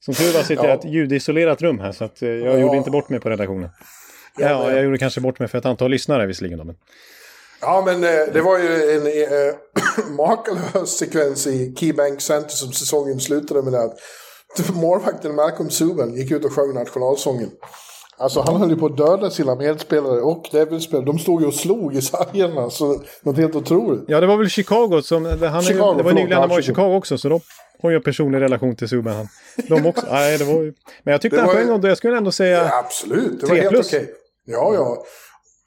som tur var sitter jag i ett ljudisolerat rum här så att eh, jag Ja. gjorde inte bort mig på redaktionen. Ja, men- jag gjorde kanske bort mig för ett antal lyssnare visserligen. Men... Ja, men eh, det var ju en eh, makalös sekvens i Keybank Center som säsongen slutade med det att målvakten Malcolm Subban gick ut och sjöng nationalsången. Alltså han höll ju på att döda sina medspelare och Devilspelare. De stod ju och slog i sargerna, så något helt otroligt. Ja, det var väl Chicago som... Han, Chicago, det var nyligen han var i Chicago också, så då har ju en personlig relation till Subban. Han. De också. Nej, det var ju... Men jag tyckte Det han sjöng ju- och jag skulle ändå säga... Ja, absolut, det var helt okej. Ja, ja.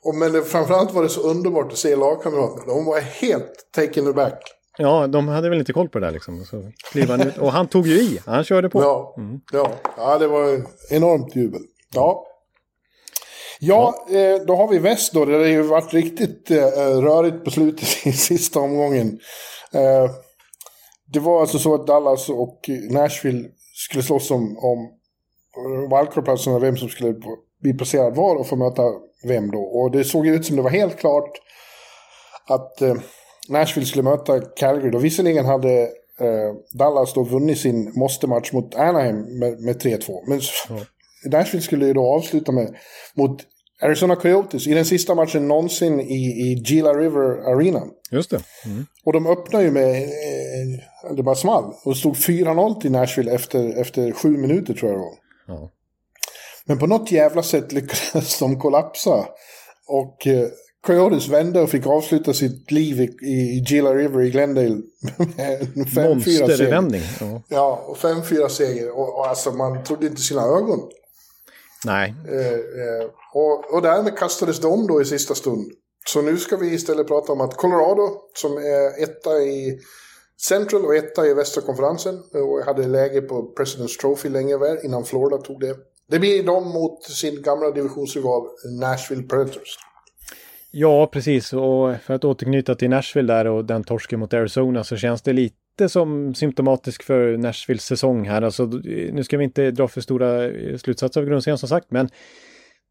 Och, men framförallt var det så underbart att se lagkamraterna. De var helt taken aback. Ja, de hade väl inte koll på det där liksom. Så ut. Och han tog ju i. Han körde på. Ja, ja. ja, det var enormt jubel. Ja. Ja, eh, då har vi väst då. Det har ju varit riktigt eh, rörigt på slutet i sista omgången. Eh, det var alltså så att Dallas och Nashville skulle slåss om, om wildcard-platserna, vem som skulle bli placerad var och få möta vem då. Och det såg ut som det var helt klart att eh, Nashville skulle möta Calgary. Då visserligen hade eh, Dallas då vunnit sin måste-match mot Anaheim med, med 3-2. Men Nashville skulle ju då avsluta med mot Arizona Coyotes i den sista matchen någonsin i, i Gila River Arena. Just det. Och de öppnade ju med, eh, det bara small. Och det stod 4-0 till Nashville efter, efter sju minuter tror jag det var. Ja. Men på något jävla sätt lyckades de kollapsa. Och eh, Coyotes vände och fick avsluta sitt liv i, i Gila River i Glendale med en 5-4 seger. Monstervändning. Ja. Ja, och 5-4 seger. Och, och alltså man trodde inte sina ögon. Nej, Eh, eh, och, och därmed kastades de då i sista stund. Så nu ska vi istället prata om att Colorado, som är etta i Central och etta i västra konferensen, och hade läge på President's Trophy länge väl, innan Florida tog det. Det blir de mot sin gamla divisionsrival Nashville Predators. Ja, precis. Och för att återknyta till Nashville där och den torsken mot Arizona så känns det lite som symptomatisk för Nashvilles säsong här. Alltså, nu ska vi inte dra för stora eh, slutsatser av grundserien som sagt, men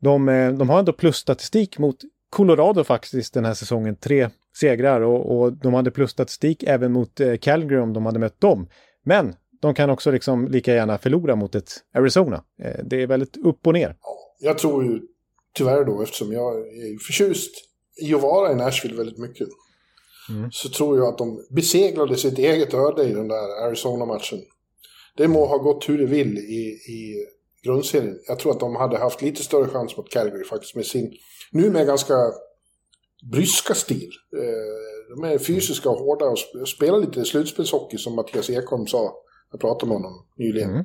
de, eh, de har ändå plusstatistik mot Colorado faktiskt den här säsongen. Tre segrar och, och de hade plusstatistik även mot eh, Calgary om de hade mött dem. Men de kan också liksom lika gärna förlora mot ett Arizona. Eh, det är väldigt upp och ner. Jag tror ju tyvärr då, eftersom jag är förtjust i att vara i Nashville väldigt mycket, så tror jag att de beseglade sitt eget öde i den där Arizona-matchen. Det må ha gått hur det vill i, i grundserien. Jag tror att de hade haft lite större chans mot Calgary faktiskt med sin, nu med ganska bryska stil. Eh, De är fysiska och hårda och sp- spelar lite slutspelshockey som Mattias Ekholm sa. Jag pratade med honom nyligen.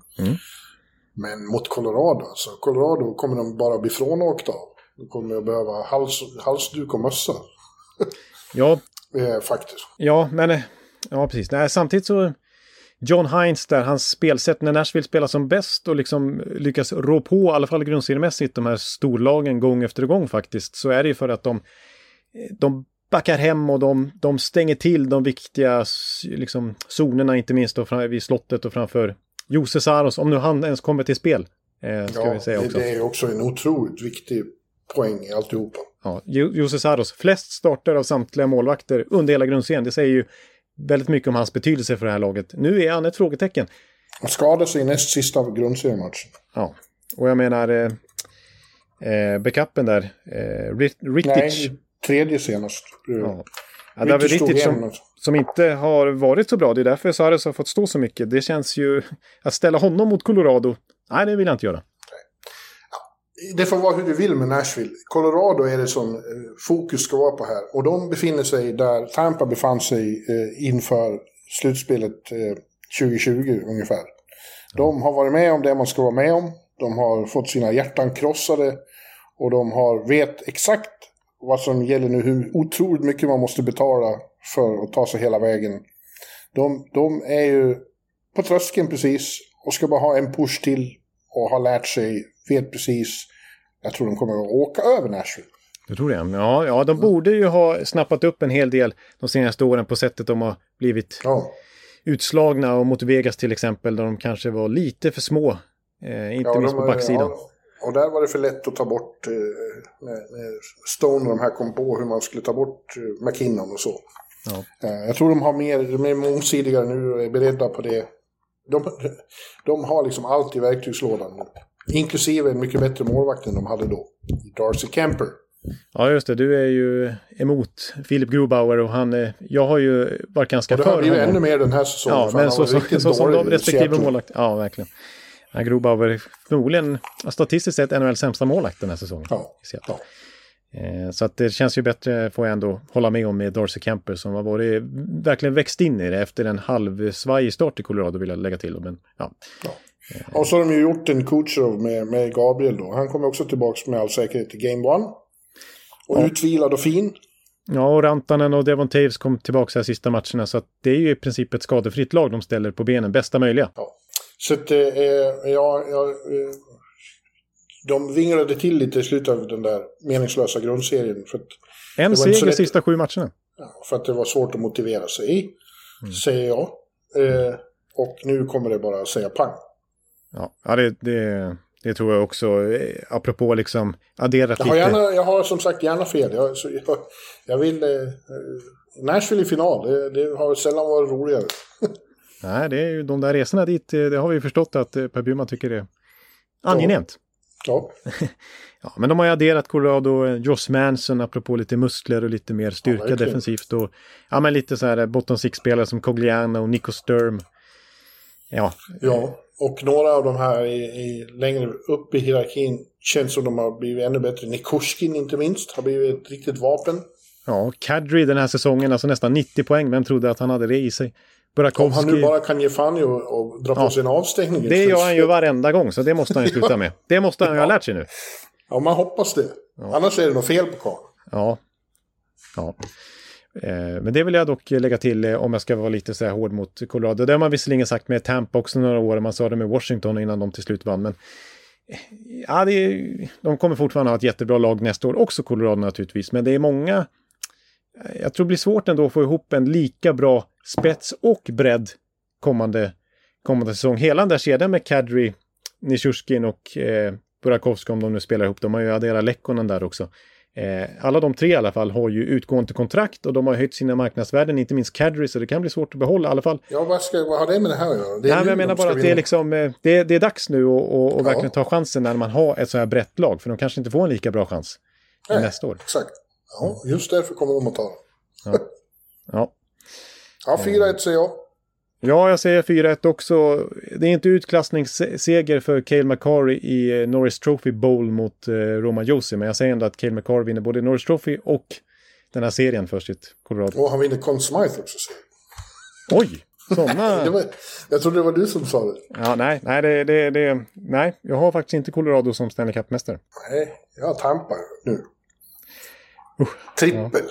Men mot Colorado, alltså. Colorado kommer de bara bli frånåkta av. De kommer att behöva hals, halsduk och mössa. Ja, Eh, faktiskt. Ja, men eh, ja, precis. Nej, samtidigt så John Hines där, hans spelsätt när Nashville spelar som bäst och liksom lyckas rå på, i alla fall grundseriemässigt, de här storlagen gång efter gång faktiskt, så är det ju för att de, eh, de backar hem och de, de stänger till de viktiga liksom, zonerna, inte minst då fram, vid slottet och framför Jose Saros, om nu han ens kommer till spel. Eh, ska vi säga också. det är också en otroligt viktig poäng i alltihopa. Ja, Jo- Jose Saros, flest starter av samtliga målvakter under hela grundserien. Det säger ju väldigt mycket om hans betydelse för det här laget. Nu är han ett frågetecken. Han skadade sig i näst sista grundseriematchen. Ja, och jag menar eh, eh, backupen där, eh, Rit- Rittich. Nej, tredje senast. Ja. Ja, David igen. som, som inte har varit så bra. Det är därför Saros har fått stå så mycket. Det känns ju... Att ställa honom mot Colorado, nej det vill jag inte göra. Det får vara hur du vill med Nashville. Colorado är det som eh, fokus ska vara på här. Och de befinner sig där Tampa befann sig eh, inför slutspelet eh, 2020 ungefär. De har varit med om det man ska vara med om. De har fått sina hjärtan krossade. Och de har, vet exakt vad som gäller nu. Hur otroligt mycket man måste betala för att ta sig hela vägen. De, de är ju på tröskeln precis. Och ska bara ha en push till. Och har lärt sig, vet precis. Jag tror de kommer att åka över Nashville. Du tror det? Ja, ja, de borde ju ha snappat upp en hel del de senaste åren på sättet de har blivit Ja, utslagna och mot Vegas till exempel, där de kanske var lite för små. Eh, inte ja, minst på backsidan. Ja, och där var det för lätt att ta bort, eh, när, när Stone och de här kom på hur man skulle ta bort eh, McKinnon och så. Ja. Eh, jag tror de har mer, de är mångsidigare nu och är beredda på det. De, de har liksom allt i verktygslådan nu. Inklusive en mycket bättre målvakt än de hade då. Darcy Kemper. Ja, just det. Du är ju emot Philip Grubauer och han, eh, jag har ju varit ganska Och det har för blivit honom. ännu mer den här säsongen. Ja, för men så, så, så som de respektive Seattle. målvakt. Ja, verkligen. Ja, Grubauer, förmodligen statistiskt sett NHLs sämsta målvakt den här säsongen. Ja, ja. Eh, så att det känns ju bättre, får jag ändå hålla med om, med Darcy Kemper som har varit, verkligen växt in i det efter en halvsvajig start i Colorado vill jag lägga till. Men, ja. Ja. Och så har de ju gjort en Kucherov med, med Gabriel då. Han kommer också tillbaka med all säkerhet till Game One. Och Ja. utvilad och fin. ja, och Rantanen och Devon Taves kom tillbaka här sista matcherna så att det är ju i princip ett skadefritt lag de ställer på benen, bästa möjliga. Ja. Så att, eh, ja, ja, eh, de vinglade till lite i slutet av den där meningslösa grundserien. För En seger sista sju matcherna. för att det var svårt att motivera sig i, Mm. säger jag. Eh, och nu kommer det bara säga pang. Ja, ja det, det, det tror jag också. Eh, Apropå liksom adderat Jag har, lite. gärna, jag har som sagt gärna fel. Jag, så jag, jag vill... Eh, eh, Nashville i final, det, det har sällan varit roligare. Nej, det är ju de där resorna dit, eh, det har vi förstått att eh, Per Bjurman tycker är angenämt. Ja, Ja, men de har ju adderat Colorado, eh, Josh Manson, apropå lite muskler och lite mer styrka verkligen. defensivt. Och, ja, men lite så här bottom six-spelare som Cogliano och Nico Sturm. Ja, ja. Och några av de här i, i, längre upp i hierarkin känns som de har blivit ännu bättre. Nikushkin inte minst har blivit ett riktigt vapen. ja Kadri den här säsongen, alltså nästan 90 poäng. Vem trodde att han hade det i sig? Om Burakovsky. han nu bara kan ge fan och, och dra på Ja. sig en avstängning. Det gör han ju varenda gång, så det måste han ju sluta med. Det måste han ju ha lärt sig nu. Ja, man hoppas det. Annars är det något fel på karln. Ja. ja. Eh, Men det vill jag dock lägga till eh, om jag ska vara lite så här hård mot Colorado. Det har man visserligen sagt med Tampa också några år. Man sa det med Washington innan de till slut vann. Men eh, ja, det är, de kommer fortfarande ha ett jättebra lag nästa år. Också Colorado naturligtvis. Men det är många. Jag tror det blir svårt ändå att få ihop en lika bra spets och bredd kommande, kommande säsong. Hela den där kedjan med Kadri, Nishushkin och eh, Burakovsky om de nu spelar ihop. De har ju adderat Lekkonen där också. Eh, alla de tre i alla fall har ju utgående kontrakt och de har höjt sina marknadsvärden, inte minst Kadri, så det kan bli svårt att behålla i alla fall. Ja, vad, ska, vad har det med det här att göra? Det är Nej, men jag menar bara att det är, liksom, eh, det, är- det är dags nu att och, och Ja. verkligen ta chansen när man har ett så här brett lag, för de kanske inte får en lika bra chans Nej. nästa år. Exakt. Ja, just därför kommer de att ta den. Ja. Ja, 4-1 säger jag. Ja, jag säger 4-1 också. Det är inte utklassningsseger för Cale McCarry i eh, Norris Trophy Bowl mot eh, Roma Josi, men jag säger ändå att Cale McCarry vinner både Norris Trophy och den här serien för sitt Colorado. Och han vinner Conn Smythe också. Oj! Det var, jag trodde det var du som sa det. Ja, nej, nej, det, det, det, nej, jag har faktiskt inte Colorado som Stanley Cup-mästare. Nej, jag har Tampa nu. Trippel.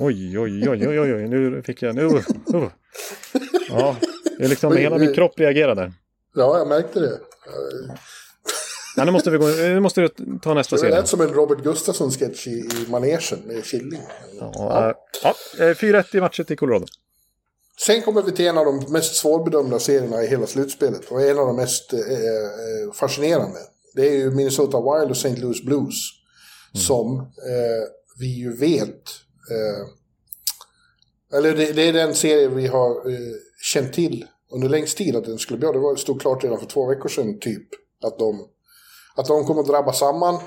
Oj, oj, oj, oj, oj, oj, nu fick jag, nu, uh. Ja, det är liksom Oj, hela min kropp reagerar där. Ja, jag märkte det. Ja, nu måste vi gå, nu måste du ta nästa Det serie. lät som en Robert Gustafsson-sketch i, i manegen med Killing. Ja, ja, eh, 4-1 i matcher till Colorado. Sen kommer vi till en av de mest svårbedömda serierna i hela slutspelet. Och en av de mest eh, eh, fascinerande. Det är ju Minnesota Wild och St. Louis Blues. Som eh, vi ju vet. Eh, eller det, det är den serie vi har eh, känt till under längst tid att den skulle bli. Det var, stod klart redan för två veckor sedan typ. Att de, att de kommer att drabba samman.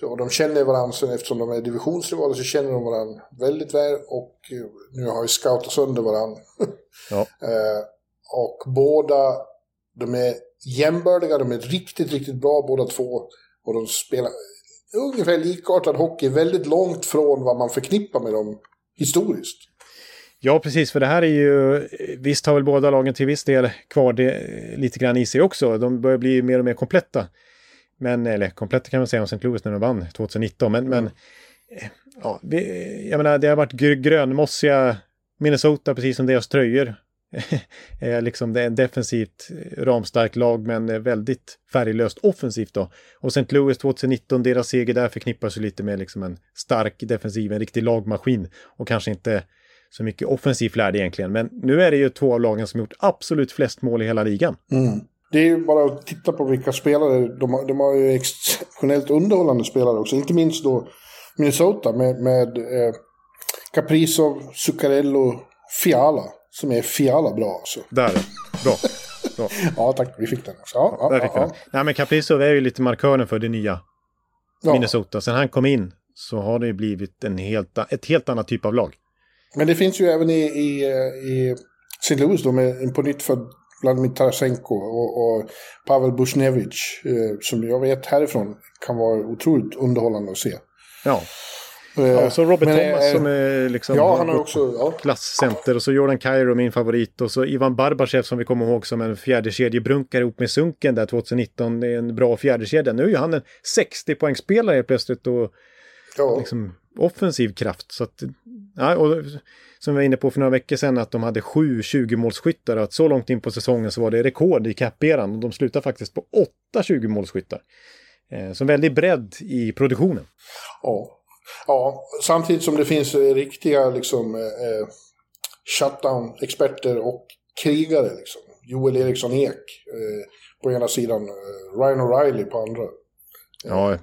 Så de känner varandra, så eftersom de är divisionsrivaler så känner de varandra väldigt väl och eh, nu har ju scoutat sönder varandra. Ja. Eh, och båda, de är jämbördiga, de är riktigt, riktigt bra båda två. Och de spelar ungefär likartad hockey, väldigt långt från vad man förknippar med dem historiskt. Ja, precis, för det här är ju, visst har väl båda lagen till viss del kvar det lite grann i sig också. De börjar bli mer och mer kompletta. Men, eller kompletta kan man säga om St. Louis när de vann 2019, men, men eh, ja, jag menar, det har varit gr- grönmossiga Minnesota, precis som deras tröjor är eh, liksom det är en defensivt eh, ramstarkt lag, men eh, väldigt färglöst offensivt då. Och St. Louis 2019, deras seger där förknippas ju lite med liksom en stark defensiv, en riktig lagmaskin och kanske inte så mycket offensivt lärd egentligen. Men nu är det ju två av lagen som gjort absolut flest mål i hela ligan. Mm. Det är ju bara att titta på vilka spelare, de har, de har ju exceptionellt underhållande spelare också. Inte minst då Minnesota med, med eh, Kaprizov, Zuccarello, Fiala. Som är Fiala bra alltså. Där, bra. bra. Ja tack, vi fick den. också. Ja, ja, Där fick ja, den. Nej men Kaprizov är ju lite markören för det nya. Minnesota. Sen han kom in så har det ju blivit en helt, ett helt annat typ av lag. Men det finns ju även i, i, i St. Louis då med en på nytt för Vladimir Tarasenko och, och Pavel Bushnevich. Eh, som jag vet härifrån kan vara otroligt underhållande att se. Ja. Eh, ja, så Robert men, Thomas eh, som är liksom Ja, han har också... Ja. klasscenter och så Jordan Cairo min favorit och så Ivan Barbachev som vi kommer ihåg som en fjärdekedjebrunkare ihop med Sunken där 2019. Det är en bra fjärdekedja. Nu är ju han en 60-poängsspelare helt plötsligt och ja. liksom offensiv kraft. Så att, ja, och som vi var inne på för några veckor sedan att de hade sju 20-målsskyttar och att så långt in på säsongen så var det rekord i cap-eran och de slutar faktiskt på åtta 20-målsskyttar. Eh, så väldigt bredd i produktionen. Ja. Ja, samtidigt som det finns eh, riktiga liksom, eh, shutdown-experter och krigare. Liksom. Joel Eriksson Ek eh, på ena sidan, eh, Ryan O'Reilly på andra. Ja,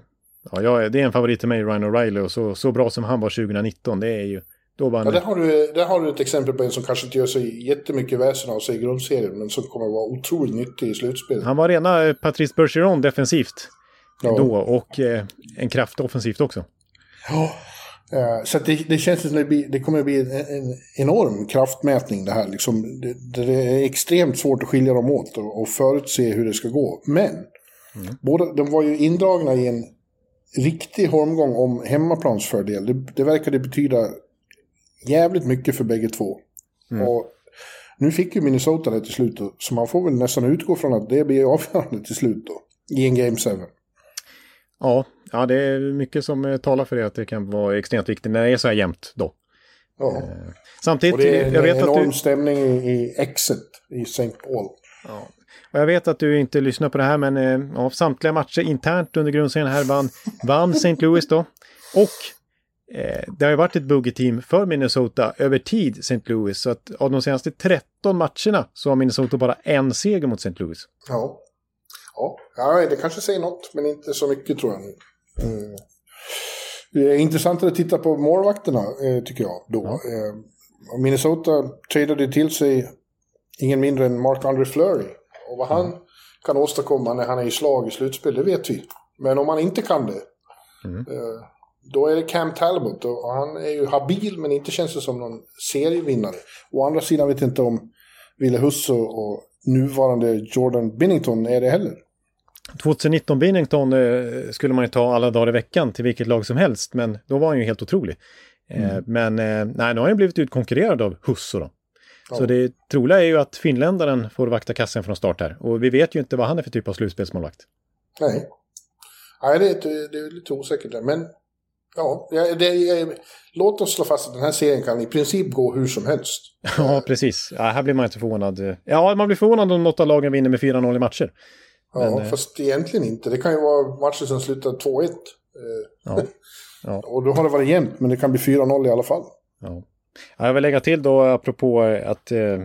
ja jag, det är en favorit till mig, Ryan O'Reilly, och så, så bra som han var 2019, det är ju... Då var han... Ja, där, har du, där har du ett exempel på en som kanske inte gör sig jättemycket väsen av sig i grundserien, men som kommer vara otroligt nyttig i slutspelet. Han var rena eh, Patrice Bergeron defensivt Ja. då och eh, en kraft offensivt också. Ja. Eh, Så det, det känns som att det, blir, det kommer att bli en, en enorm kraftmätning det här. Liksom, det, det är extremt svårt att skilja dem åt och, och förutse hur det ska gå. Men båda, de var ju indragna i en riktig holmgång om hemmaplansfördel. Det, det verkade betyda jävligt mycket för bägge två. Och nu fick ju Minnesota det till slut, så man får väl nästan utgå från att det blir avgörande till slut då. I en Game 7. Ja, ja, det är mycket som eh, talar för det att det kan vara extremt viktigt när det är så här jämnt då. Ja. Samtidigt, Och det är en jag vet att enorm du... stämning i, i Exet i St. Paul. Och jag vet att du inte lyssnar på det här, men eh, ja, samtliga matcher internt under grundserien här vann, vann St. Louis då. Och eh, det har ju varit ett buggy-team för Minnesota över tid, St. Louis. Så att av de senaste 13 matcherna så har Minnesota bara en seger mot St. Louis. Ja. Ja, ja det kanske säger något, men inte så mycket tror jag. Mm. Det är intressantare att titta på målvakterna, eh, tycker jag. Då. Eh, Minnesota tradade till sig ingen mindre än Mark-André Fleury. Och vad han kan åstadkomma när han är i slag i slutspel, det vet vi. Men om han inte kan det, eh, då är det Cam Talbot. Och han är ju habil, men inte känns det som någon serievinnare. Å andra sidan vet jag inte om Ville Husso och nuvarande Jordan Binnington är det heller. 2019 Binnington eh, skulle man ju ta alla dagar i veckan till vilket lag som helst, men då var han ju helt otrolig. Eh, men eh, nej, nu har han blivit utkonkurrerad av Husso då. Så det troliga är ju att finländaren får vakta kassen från start här. Och vi vet ju inte vad han är för typ av slutspelsmålvakt. Nej. Nej, det är, det är lite osäkert där. Men ja, det, det, låt oss slå fast att den här serien kan i princip gå hur som helst. Ja, precis. Ja, här blir man inte förvånad. Ja, man blir förvånad om något av lagen vinner med 4-0 i matcher. Ja, Men, eh, fast egentligen inte. Det kan ju vara matcher som slutar 2-1. Eh, Ja. Ja. Och då har det varit jämnt, men det kan bli 4-0 i alla fall. Ja. Ja, jag vill lägga till då, apropå att eh,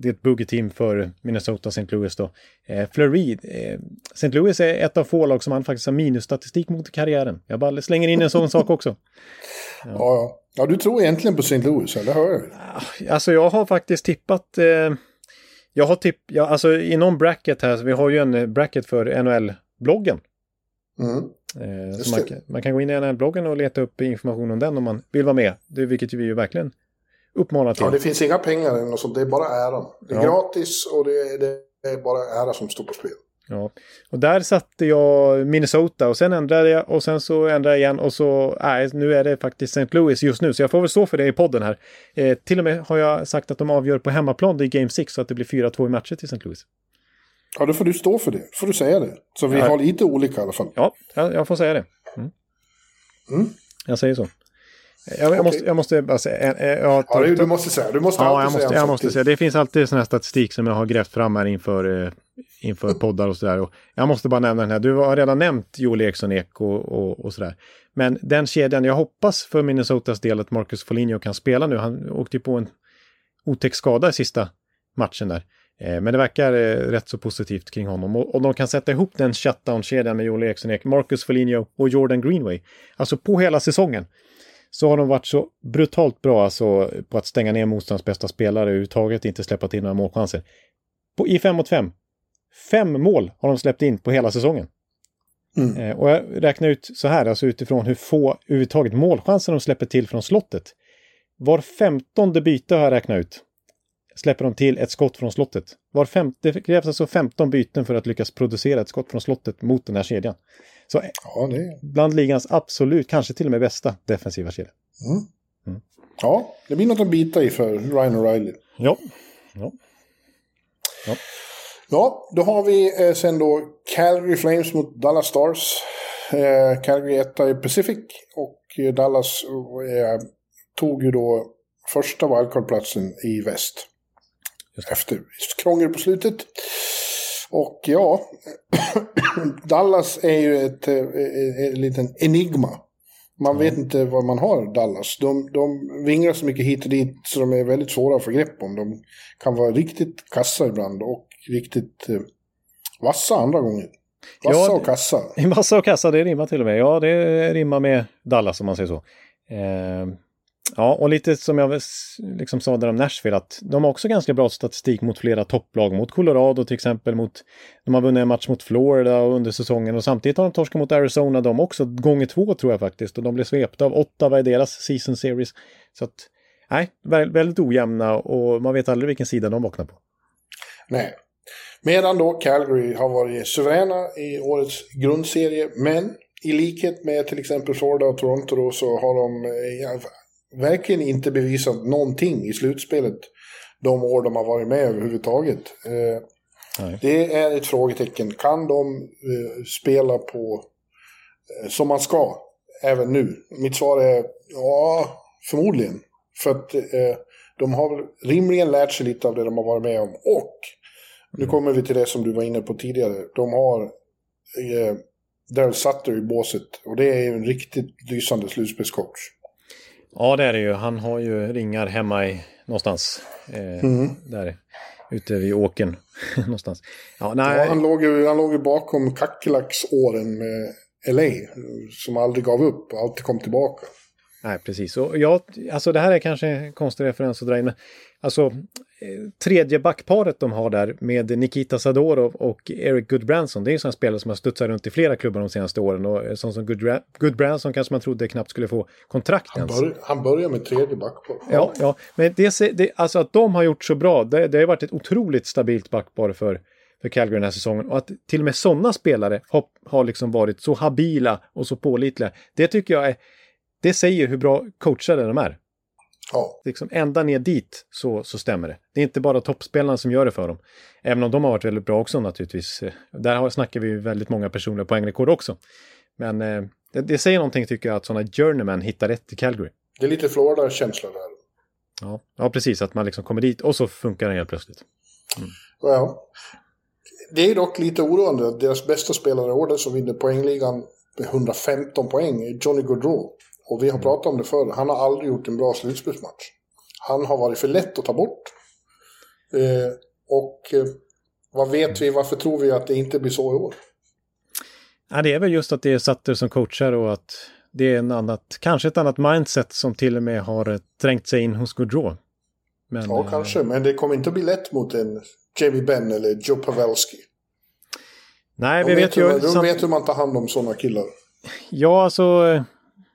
det är ett buggy-team för Minnesota St. Louis då. Eh, Fleury, eh, St. Louis är ett av få lag som han faktiskt har minusstatistik mot i karriären. Jag bara slänger in en sån sak också. Ja. Ja, ja. du tror egentligen på St. Louis, eller hör jag? Alltså jag har faktiskt tippat... Eh, jag har tipp... Ja, alltså i någon bracket här, så vi har ju en eh, bracket för NHL-bloggen. Mm. Eh, man, man kan gå in i NHL-bloggen och leta upp information om den om man vill vara med. Det, vilket vi ju verkligen uppmanar till. Ja, det finns inga pengar eller något sånt, det är bara äran. Det är Ja. gratis och det är, det är bara ära som står på spel. Ja. Och där satte jag Minnesota och sen ändrade jag och sen så ändrade jag igen och så, nej, nu är det faktiskt St. Louis just nu. Så jag får väl stå för det i podden här. Eh, till och med har jag sagt att de avgör på hemmaplan, är Game 6, så att det blir 4-2 i matcher till St. Louis. Ja, då får du stå för det. får du säga det. Så vi Ja. har lite olika i alla fall. Ja, jag, får säga det. Mm. Mm. Jag säger så. Jag, jag, måste, jag måste bara säga... eh, eh, jag Ja, du, måste säga. Du måste Ja, jag måste, säga jag måste säga. Det finns alltid sån här statistik som jag har grävt fram här inför, eh, inför poddar och sådär. Och Jag måste bara nämna den här. Du har redan nämnt Joel Eriksson Ek och, och, och sådär. Men den kedjan, jag hoppas för Minnesotas del att Marcus Foligno kan spela nu. Han åkte ju på en otäck skada i sista matchen där. Eh, Men det verkar eh, rätt så positivt kring honom. Och, och de kan sätta ihop den shutdown-kedjan med Joel Eriksson Ek, Marcus Foligno och Jordan Greenway. Alltså på hela säsongen så har de varit så brutalt bra alltså, på att stänga ner motståndarens bästa spelare överhuvudtaget, inte släppa till några målchanser. På, I 5 mot 5. Fem mål har de släppt in på hela säsongen. Mm. Eh, och jag räknar ut så här, alltså utifrån hur få överhuvudtaget målchanser de släpper till från slottet. Var femtonde byte har jag räknat ut. Släpper de till ett skott från slottet. Var femte, det krävs alltså 15 byten för att lyckas producera ett skott från slottet mot den här kedjan. Så Ja, det, bland ligans absolut, kanske till och med bästa defensiva kedja. ja, det blir något att bita i för Ryan O'Reilly. Ja. ja. Ja, då har vi eh, sen då Calgary Flames mot Dallas Stars. Eh, Calgary etta i Pacific och eh, Dallas eh, tog ju då första wildcard-platsen i väst. Efter krångel på slutet. Och ja, Dallas är ju ett, eh, ett, liten enigma. Man vet inte vad man har Dallas. De, de vinglar så mycket hit och dit så de är väldigt svåra att få grepp om. De kan vara riktigt kassa ibland och riktigt eh, vassa andra gånger. Vassa Ja, och kassa. I massa och kassa, det rimmar till och med. Ja, det rimmar med Dallas om man säger så. Eh, ja, och lite som jag liksom sa där om Nashville, att de har också ganska bra statistik mot flera topplag. Mot Colorado till exempel, mot, de har vunnit en match mot Florida under säsongen och samtidigt har de torskat mot Arizona de också, gånger två tror jag faktiskt. Och de blev svepta av Ottawa i deras season series. Så att, nej, vä- väldigt ojämna och man vet aldrig vilken sida de vaknar på. Nej. Medan då Calgary har varit suveräna i årets grundserie, men i likhet med till exempel Florida och Toronto då, så har de eh, ja, verkligen inte bevisat någonting i slutspelet de år de har varit med överhuvudtaget. Eh, det är ett frågetecken. Kan de eh, spela på eh, som man ska även nu? Mitt svar är ja, förmodligen. För att eh, de har rimligen lärt sig lite av det de har varit med om. Och nu kommer vi till det som du var inne på tidigare. De har eh, Daryl Sutter i båset. Och det är ju en riktigt lysande slutspelscoach. Ja, det är det ju. Han har ju ringar hemma i någonstans. Eh, Där ute vid åken någonstans. Ja, nej. Ja, han, låg ju, han låg ju bakom Kackerlacksåren med LA. Som aldrig gav upp och alltid kom tillbaka. Nej, precis. Och jag, alltså det här är kanske en konstig referens att dra in, men alltså eh, tredje backparet de har där med Nikita Sadorov och Eric Goodbranson, det är ju sådana spelare som har studsat runt i flera klubbar de senaste åren och eh, sån som Goodra- Goodbranson kanske man trodde knappt skulle få kontrakt Han, ens. bör, han börjar med tredje backpar. Ja, ja, men det, det, alltså att de har gjort så bra, det, det har varit ett otroligt stabilt backpar för, för Calgary den här säsongen. Och att till och med sådana spelare har, har liksom varit så habila och så pålitliga, det tycker jag är, det säger hur bra coachade de är. Ja. Liksom ända ner dit så, så stämmer det. Det är inte bara toppspelarna som gör det för dem. Även om de har varit väldigt bra också naturligtvis. Där har, snackar vi ju väldigt många personliga poängrekord också. Men eh, det, det säger någonting tycker jag att sådana journeyman hittar rätt i Calgary. Det är lite Florida-känsla där. Ja, ja, precis. Att man liksom kommer dit och så funkar det helt plötsligt. Ja. Det är dock lite oroande att deras bästa spelare i år, den som vinner poängligan med 115 poäng, är Johnny Gaudreau. Och vi har pratat om det förr, han har aldrig gjort en bra slutspelsmatch. Han har varit för lätt att ta bort. Eh, och eh, vad vet vi, varför tror vi att det inte blir så i år? Ja, det är väl just att det är Sutter som coachar och att det är en annat, kanske ett annat mindset som till och med har eh, trängt sig in hos Gaudreau. Men, Ja, eh, kanske, men det kommer inte att bli lätt mot en Jamie Benn eller Joe Pavelski. Nej, De vi vet, vet ju... hur, de vet hur man tar hand om sådana killar. Ja, alltså, eh,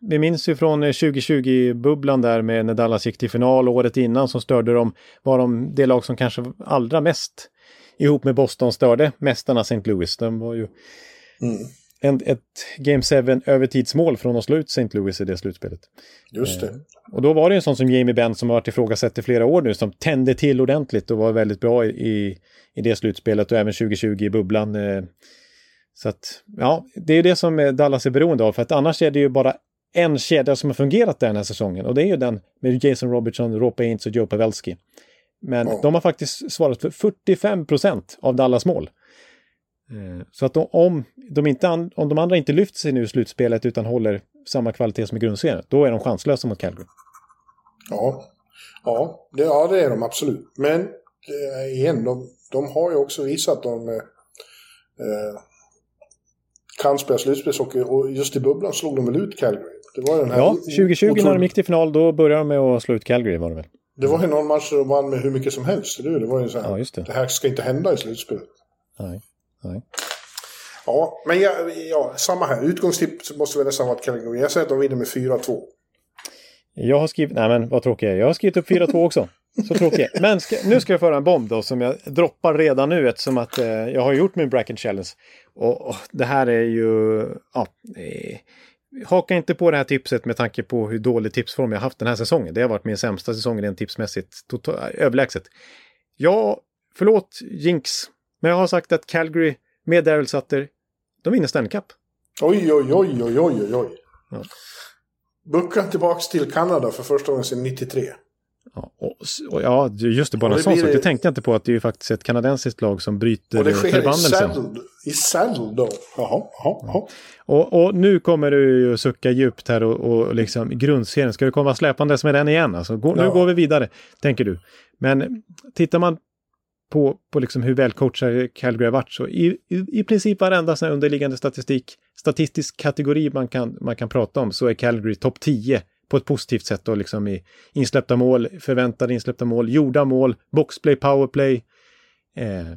vi minns ju från eh, 2020-bubblan där med när Dallas gick till final året innan som störde dem, var de det lag som kanske allra mest ihop med Boston störde mästarna St. Louis. De var ju Mm. en, ett Game 7 övertidsmål från att slå ut St. Louis i det slutspelet. Just det. Och då var det en sån som Jamie Benn som har varit ifrågasatt i flera år nu som tände till ordentligt och var väldigt bra i, i, i det slutspelet och även 2020 i bubblan. eh. Så att, ja, det är det som eh, Dallas är beroende av för att annars är det ju bara en kedja som har fungerat den här säsongen och det är ju den med Jason Robertson, Rope Ains och Joe Pavelski. Men Ja. de har faktiskt svarat för 45 procent av Dallas mål. Eh, Så att de, om, de inte an, om de andra inte lyfter sig nu i slutspelet utan håller samma kvalitet som i grundserien, då är de chanslösa mot Calgary. Ja, ja, det, ja det är de absolut. Men eh, igen, de, de har ju också visat att de eh, eh, kan spela slutspelshockey och just i bubblan slog de väl ut Calgary. Det var den här Ja, o- 2020 när de otroligt- gick till final, då började de med att slå ut Calgary var det väl? Det var ju någon match de vann med hur mycket som helst. eller hur? Det var ju så här, Ja, just det. det här ska inte hända i slutspelet. Nej. Nej. Ja, men ja, ja, samma här. Utgångstips måste väl nästan vara Calgary. Jag säger att de vinner med 4-2. Jag har skrivit, nej men vad tråkigt. Jag har skrivit upp 4-2 också. Så tråkigt. Men ska, nu ska jag föra en bomb då som jag droppar redan nu eftersom att eh, jag har gjort min bracket challenge. Och, och det här är ju... Ja, eh, haka inte på det här tipset med tanke på hur dålig tipsform jag haft den här säsongen. Det har varit min sämsta säsong rent tipsmässigt, total, överlägset. Ja, förlåt Jinx, men jag har sagt att Calgary med Daryl Sutter, de vinner Stanley Cup. Oj, oj, oj, oj, oj, oj. Ja. Buckar tillbaks till Kanada för första gången sedan 93. Ja, och, ja, just det, bara en sån sak. det- tänkte jag inte på att det är ju faktiskt ett kanadensiskt lag som bryter Och det sker i förbannelsen. Saddle, då. Jaha, jaha, jaha. Och, och nu kommer du ju sucka djupt här och, och liksom grundserien. Ska du komma släpandes med den igen? Alltså, gå, Nu Ja. går vi vidare, tänker du. Men tittar man på, på liksom hur välcoachade Calgary har varit så i, i, i princip varenda sån underliggande statistik, statistisk kategori man kan, man kan prata om så är Calgary topp 10 på ett positivt sätt då liksom i insläppta mål, förväntade insläppta mål, gjorda mål, boxplay, powerplay, eh,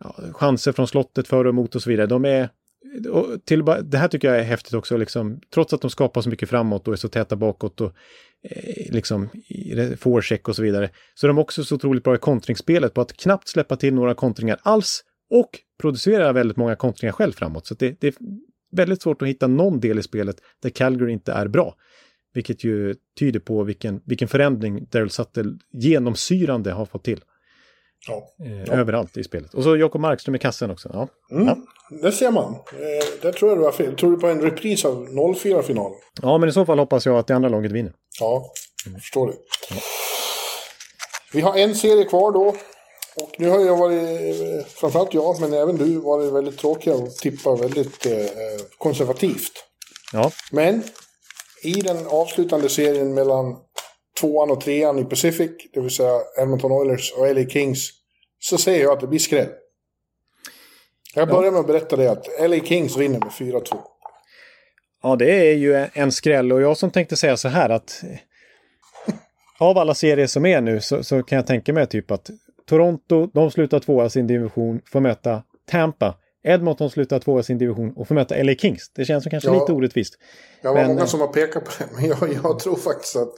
ja, chanser från slottet för och emot och så vidare. De är och till, det här tycker jag är häftigt också, liksom, trots att de skapar så mycket framåt och är så täta bakåt och eh, liksom forecheck och så vidare, så är de också så otroligt bra i kontringsspelet på att knappt släppa till några kontringar alls och producera väldigt många kontringar själv framåt. Så det, det är väldigt svårt att hitta någon del i spelet där Calgary inte är bra. Vilket ju tyder på vilken, vilken förändring Daryl Sutter genomsyrande har fått till Ja. eh, överallt i spelet. Och så Jakob Markström i kassen också. Ja. Mm. Ja. Det ser man. Eh, där tror jag du har fel. Tror du på en repris av 04-finalen? ja, men i så fall hoppas jag att det andra laget vinner. Ja, jag förstår det. Vi har en serie kvar då. Och nu har jag varit, eh, framförallt jag, men även du, varit väldigt tråkiga och tippa väldigt eh, konservativt. Ja, Men i den avslutande serien mellan tvåan och trean i Pacific, det vill säga Edmonton Oilers och LA Kings, så säger jag att det blir skräll. Jag börjar med att berätta det att LA Kings vinner med 4-2. Ja, det är ju en skräll och jag som tänkte säga så här att eh, av alla serier som är nu så, så kan jag tänka mig typ att Toronto, de slutar tvåa i sin division, får möta Tampa. Edmonton slutar tvåa i sin division och får möta LA Kings. Det känns som kanske Ja. lite orättvist. Det var Men, många som har pekat på det, men jag, jag tror faktiskt att,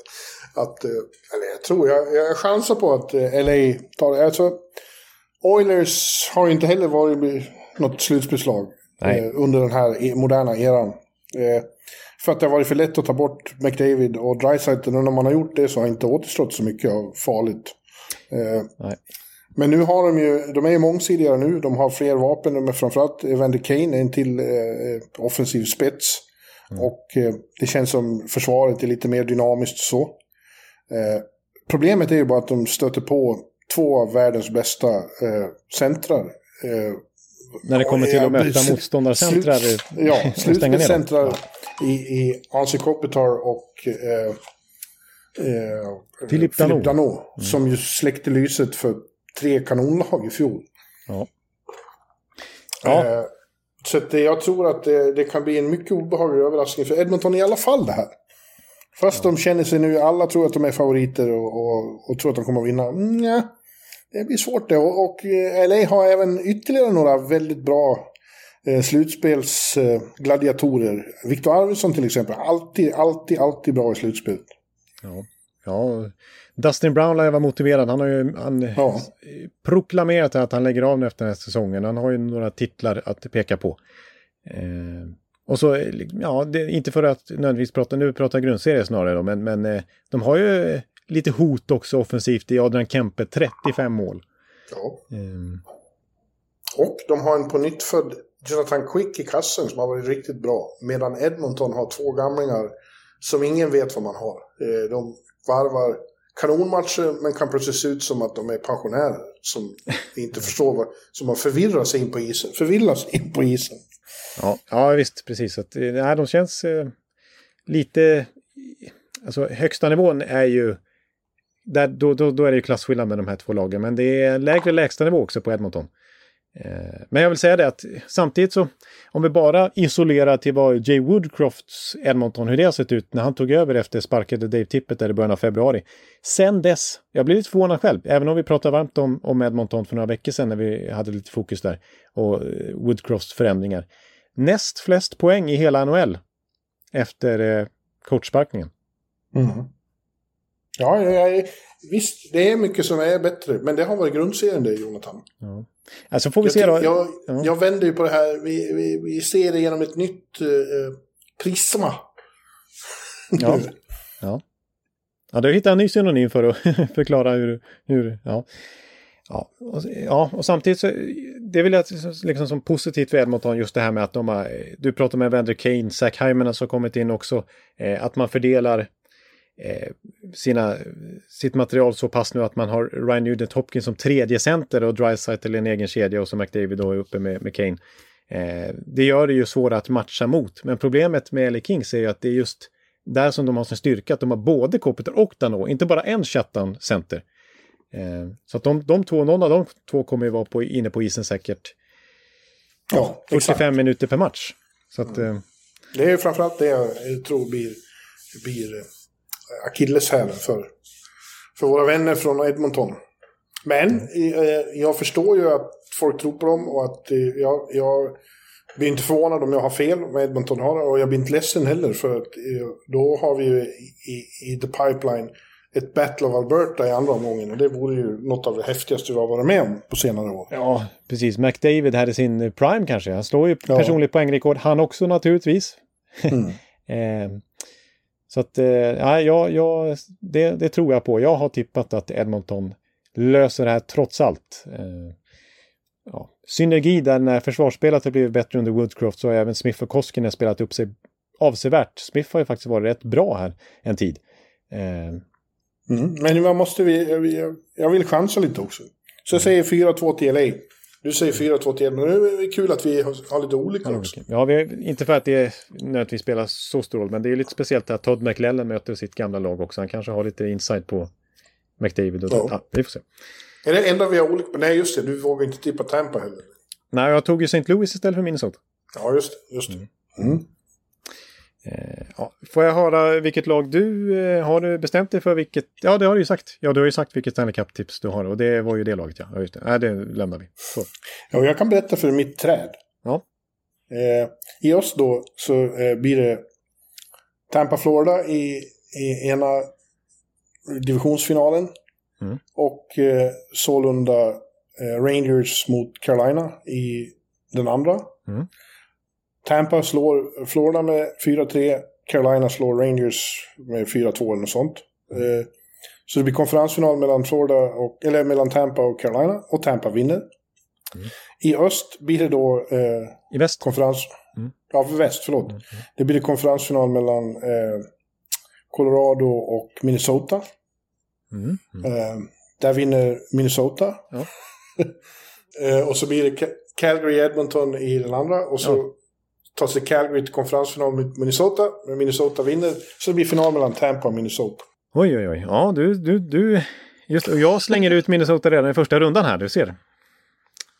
att eh, eller jag tror, jag, jag chansar på att eh, LA tar det. Alltså, Oilers har ju inte heller varit något slutspelslag eh, under den här e- moderna eran. Eh, för att det har varit för lätt att ta bort McDavid och Dreisaitl. Och när man har gjort det så har inte återstått så mycket av farligt. Eh, Nej. Men nu har de ju, de är ju mångsidigare nu. De har fler vapen, men framförallt Evander Kane är en till eh, offensiv spets. Och eh, det känns som försvaret är lite mer dynamiskt så. Eh, problemet är ju bara att de stöter på två av världens bästa eh, centrar. Eh, När det kommer till att möta motståndarcentrar. slut- Ja, slutspelscentrar i, i Ansi Kopitar och eh, eh, Philippe Danault. Danault, Som ju släckte lyset för tre kanonlag i fjol. Ja. Ja. Eh, så att det, jag tror att det, det kan bli en mycket obehaglig överraskning för Edmonton i alla fall det här. Fast de känner sig nu, alla tror att de är favoriter och, och, och tror att de kommer att vinna. Mm, nja, det blir svårt det. Och, och eh, LA har även ytterligare några väldigt bra eh, slutspelsgladiatorer. Viktor Arvidsson till exempel. Alltid, alltid, alltid bra i slutspelet. Ja. Ja. Dustin Brown lär vara motiverad. Han har ju han, Ja. proklamerat att han lägger av nu efter den här säsongen. Han har ju några titlar att peka på. Eh, och så, ja, det, inte för att nödvändigtvis prata, nu pratar grundserie snarare då, men, men eh, de har ju lite hot också offensivt i Adrian Kempe, 35 mål. Ja. Eh, Och de har en på nytt född Jonathan Quick i kassen som har varit riktigt bra. Medan Edmonton har två gamlingar som ingen vet vad man har. Eh, De varvar kanonmatcher men kan plötsligt se ut som att de är pensionärer. Som inte förstår vad... Som man förvirrar sig in på isen. Förvillas in på isen. Ja, ja visst, precis. Att, eh, nej, de känns eh, lite... Alltså högsta nivån är ju... Där, då, då, då är det ju klasskillnad med de här två lagen. Men det är lägre lägsta nivå också på Edmonton. Eh, men jag vill säga det att samtidigt så, om vi bara isolerar till vad Jay Woodcrofts Edmonton, hur det har sett ut när han tog över efter sparkade Dave Tippett där i början av februari. Sen dess, jag blir lite förvånad själv, även om vi pratade varmt om, om Edmonton för några veckor sedan när vi hade lite fokus där och eh, Woodcrofts förändringar. Näst flest poäng i hela NHL efter eh, coachsparkningen. Mm. Ja, ja, ja, visst, det är mycket som är bättre, men det har varit grundserien det, Jonathan. Ja. Alltså får vi Jag, se då. jag, Ja. jag vänder ju på det här, vi, vi, vi ser det genom ett nytt eh, prisma. Ja. Ja. Ja, du hittar en ny synonym för att förklara hur... hur ja. Ja, och, ja, och samtidigt så det är väl ett, liksom som positivt för Edmonton just det här med att de har, du pratar med Evander Kane, Zach Hyman som kommit in också, eh, att man fördelar sina, sitt material så pass nu att man har Ryan Nugent Hopkins som tredje center och Dreisaitl i en egen kedja och så McDavid då är uppe med, med Kane. Eh, det gör det ju svårare att matcha mot, men problemet med LA Kings är ju att det är just där som de har sin styrka, att de har både Kopitar och Dano, inte bara en shutdown center. Eh, så att de, de två, någon av de två kommer ju vara på, inne på isen säkert Ja, 45 exakt. minuter per match. Så att, eh, Det är framförallt det jag tror blir, blir eh, akilleshälen för, för våra vänner från Edmonton. Men eh, jag förstår ju att folk tror på dem och att eh, jag, jag blir inte förvånad om jag har fel med Edmonton har och jag blir inte ledsen heller för att eh, då har vi ju i, i, the pipeline ett Battle of Alberta i andra omgången och det vore ju något av det häftigaste vi har varit med om på senare år. ja, precis. McDavid i sin prime kanske. Han slår ju Ja. personligt poängrekord, han också naturligtvis. Mm. eh, så att, eh, ja, jag, jag, det, det tror jag på. Jag har tippat att Edmonton löser det här trots allt. Eh, ja. Synergi där när försvarsspelet har blivit bättre under Woodcroft så har även Smith och Koskinen spelat upp sig avsevärt. Smith har ju faktiskt varit rätt bra här en tid. Eh, Mm. Men vad måste vi, jag, jag vill chansa lite också. Så jag säger 4-2 till LA. Du säger 4-2 till LA, men det är kul att vi har, lite olika också. Ja, vi, inte för att det nödvändigtvis spelar så stor roll, men det är lite speciellt att Todd McLellan möter sitt gamla lag också. Han kanske har lite insight på McDavid. Och Ja. vi får se. Är det enda vi har olika? Nej, just det. Du vågar inte tippa Tampa heller. Nej, jag tog ju St. Louis istället för Minnesota. Ja, just det. Just det. Mm. Eh, ja. Får jag höra vilket lag du eh, har du bestämt dig för vilket? Ja, det har du ju sagt. Ja, du har ju sagt vilket Stanley Cup-tips du har och det var ju det laget, ja. ja just det. Nej, det lämnar vi. Så. Ja, jag kan berätta för mitt träd. Ja. Eh, I oss då så eh, blir det Tampa, Florida i, i ena divisionsfinalen. Mm. Och eh, sålunda eh, Rangers mot Carolina i den andra. Mm. Tampa slår Florida med 4-3. Carolina slår Rangers med 4-2 eller något sånt. Eh, så det blir konferensfinal mellan, Florida och, eller mellan Tampa och Carolina. Och Tampa vinner. I öst blir det då eh, I väst? konferens... Mm. Ja, väst, förlåt. Det blir det konferensfinal mellan eh, Colorado och Minnesota. Mm. Mm. Eh, där vinner Minnesota. Ja. eh, och så blir det Ca- Calgary-Edmonton i den andra. Och så Ja. Tar sig Calgary till konferensfinal mot Minnesota. Men Minnesota vinner. Så det blir final mellan Tampa och Minnesota. Oj, oj, oj. Ja, du, du, du. Just och jag slänger ut Minnesota redan i första rundan här, du ser.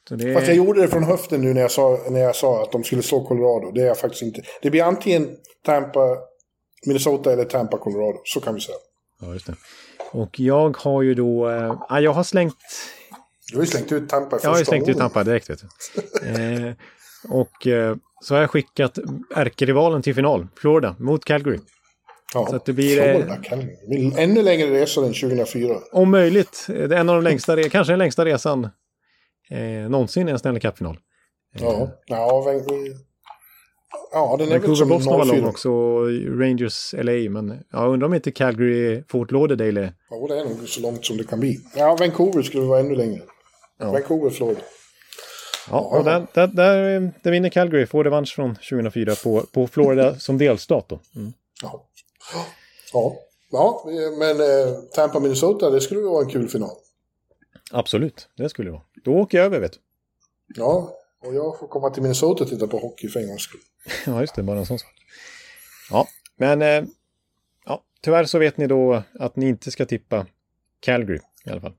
Så det... Fast jag gjorde det från höften nu när jag, sa, när jag sa att de skulle slå Colorado. Det är jag faktiskt inte. Det blir antingen Tampa, Minnesota eller Tampa, Colorado. Så kan vi säga. Ja, just det. Och jag har ju då... Ja, jag har slängt... Du har ju slängt ut Tampa i första Jag har ju slängt ut. Tampa direkt, vet du. Eh, och eh, så har jag skickat ärkerivalen till final, Florida, mot Calgary. Ja, Så det blir, eh, Florida, Calgary. Ännu längre resa än 2004. Om möjligt, eh, det är en av de längsta, kanske den längsta resan eh, någonsin i en Stanley Cup-final. Ja, ja, Van- ja den är väl som Boston var lång 04. också, Rangers LA, men jag undrar om inte Calgary Fort Lauderdale är... Ja, det är nog så långt som det kan bli. Ja, Vancouver skulle vara ännu längre. Vancouver, Florida. Ja, och där, där, där, eh, där vinner Calgary, får revansch från 2004 på, på Florida som delstat då. Mm. Ja. Ja, ja men eh, Tampa, Minnesota, det skulle vara en kul final. Absolut, det skulle det vara. Då åker jag över, vet du. Ja, och jag får komma till Minnesota och titta på hockey för en gångs skull. Ja, just det, bara en sån sak. Ja, men eh, ja, tyvärr så vet ni då att ni inte ska tippa Calgary i alla fall.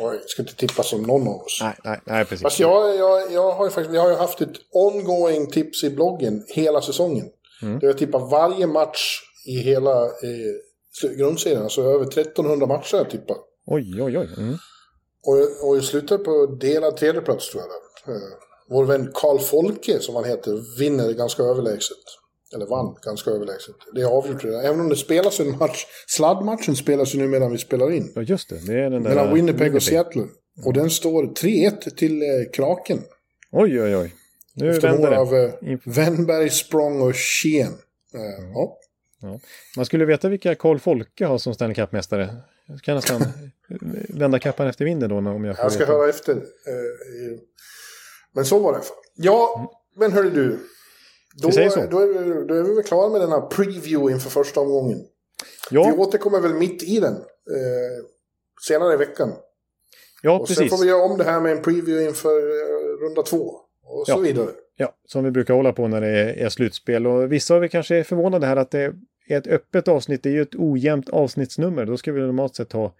Och Jag ska inte tippa som någon av oss. nej, nej, nej, precis. Fast jag, jag, jag har ju faktiskt, vi har ju haft ett ongoing tips i bloggen hela säsongen. Mm. Där jag tippar varje match i hela eh, grundserien. Alltså över 1300 matcher jag tippar. Oj, oj, oj. Mm. Och, och jag slutar på delad tredjeplats tror jag. Där. Eh, vår vän Karl Folke, som han heter, vinner ganska överlägset. Eller vann ganska överlägset. Det är avgjort redan. Även om det spelas en match. Sladdmatchen spelas ju nu medan vi spelar in. Ja, just det. Det är den där... Mellan Winnipeg och Seattle. Och den står 3-1 till eh, Kraken. Oj, oj, oj. Nu Efter vänder det. av eh, Wennberg, Språng och Schien. Eh, ja. Man skulle veta vilka Karl Folke har som Stanley Cup-mästare. Jag kan nästan vända kappan efter vinden då om jag får Jag ska veta. höra efter. eh, Men så var det. Ja, men hörru du. Då, Vi säger så. Då, är vi, då är vi väl klara med denna preview inför första omgången. Vi Ja, återkommer väl mitt i den. Eh, senare i veckan. ja, och sen precis. får vi göra om det här med en preview inför eh, runda två. Och så Ja. vidare. Ja, som vi brukar hålla på när det är, är slutspel. Och vissa av er kanske är förvånade här att det är ett öppet avsnitt. Det är ju ett ojämnt avsnittsnummer. Då ska vi normalt sett ha...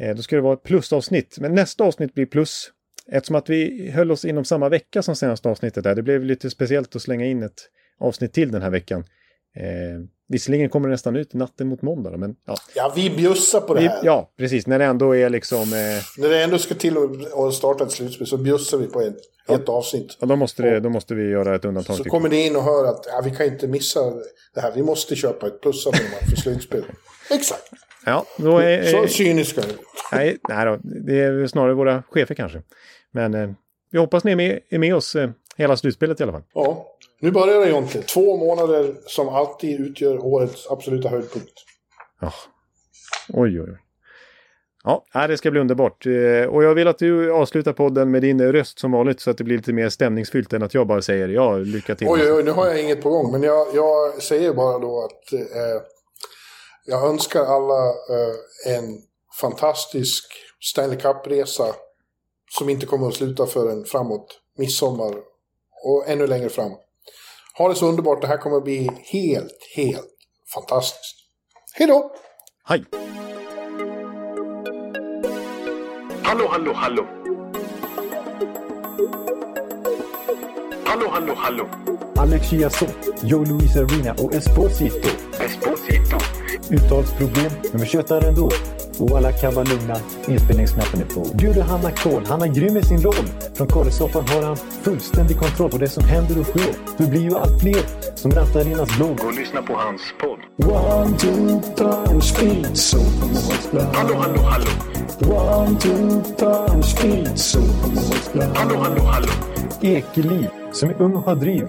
Eh, då ska det vara ett plusavsnitt. Men nästa avsnitt blir plus. Eftersom att vi höll oss inom samma vecka som senaste avsnittet där. Det blev lite speciellt att slänga in ett avsnitt till den här veckan. Eh, visserligen kommer det nästan ut natten mot måndag men ja. Ja, vi bjussar på det Vi, här. ja, precis. När det ändå är liksom... Eh, När det ändå ska till att starta ett slutspel så bjussar vi på ett, ett avsnitt. ja, då, måste det, då måste vi göra ett undantag. Så tycker kommer ni in och hör att ja, vi kan inte missa det här. Vi måste köpa ett plusabonnemang för slutspel. Exakt. Ja, då är... Så cyniska. Nej, nej då, det är snarare våra chefer kanske. Men eh, vi hoppas ni är med, är med oss eh, hela slutspelet i alla fall. Ja, nu börjar det Jonte. Två månader som alltid utgör årets absoluta höjdpunkt. Ja. Oj, oj, oj. Ja, det ska bli underbart. Eh, Och jag vill att du avslutar podden med din röst som vanligt så att det blir lite mer stämningsfyllt än att jag bara säger ja, lycka till. Oj, oj, nu har jag inget på gång. Men jag, jag säger bara då att eh, jag önskar alla eh, en fantastisk Stanley Cup-resa som inte kommer att sluta förrän framåt midsommar och ännu längre fram. Ha det så underbart. Det här kommer att bli helt, helt fantastiskt. Hej då! Hej! Hallå, hallå, hallå. Hallå, hallå, hallå. Alex Chiazot, Joe Luis Arena och Esposito. Esposito. Uttalsproblem, men vi tjötar ändå. Och alla kan vara lugna, inspelningsknappen är på. Bjuder Hanna Kohl, han är grym i sin roll. Från Kållesoffan har han fullständig kontroll på det som händer och sker. Det blir ju allt fler som rattar in hans blogg. Och lyssna på hans podd. One, two, three, speed, so Hallå, hallå, hallå. One, two, three, speed, so Hallå, hallå, hallå. Ekeliv, som är ung och har driv.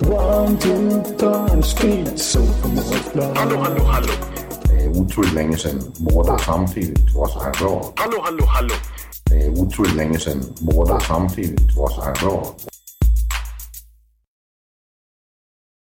One, two, three, speed, so Hallå, hallå, hallå. Det är otroligt länge sedan båda samtidigt var så här bra. Hallå, hallå, hallå. Det är otroligt länge sedan båda samtidigt var så här bra.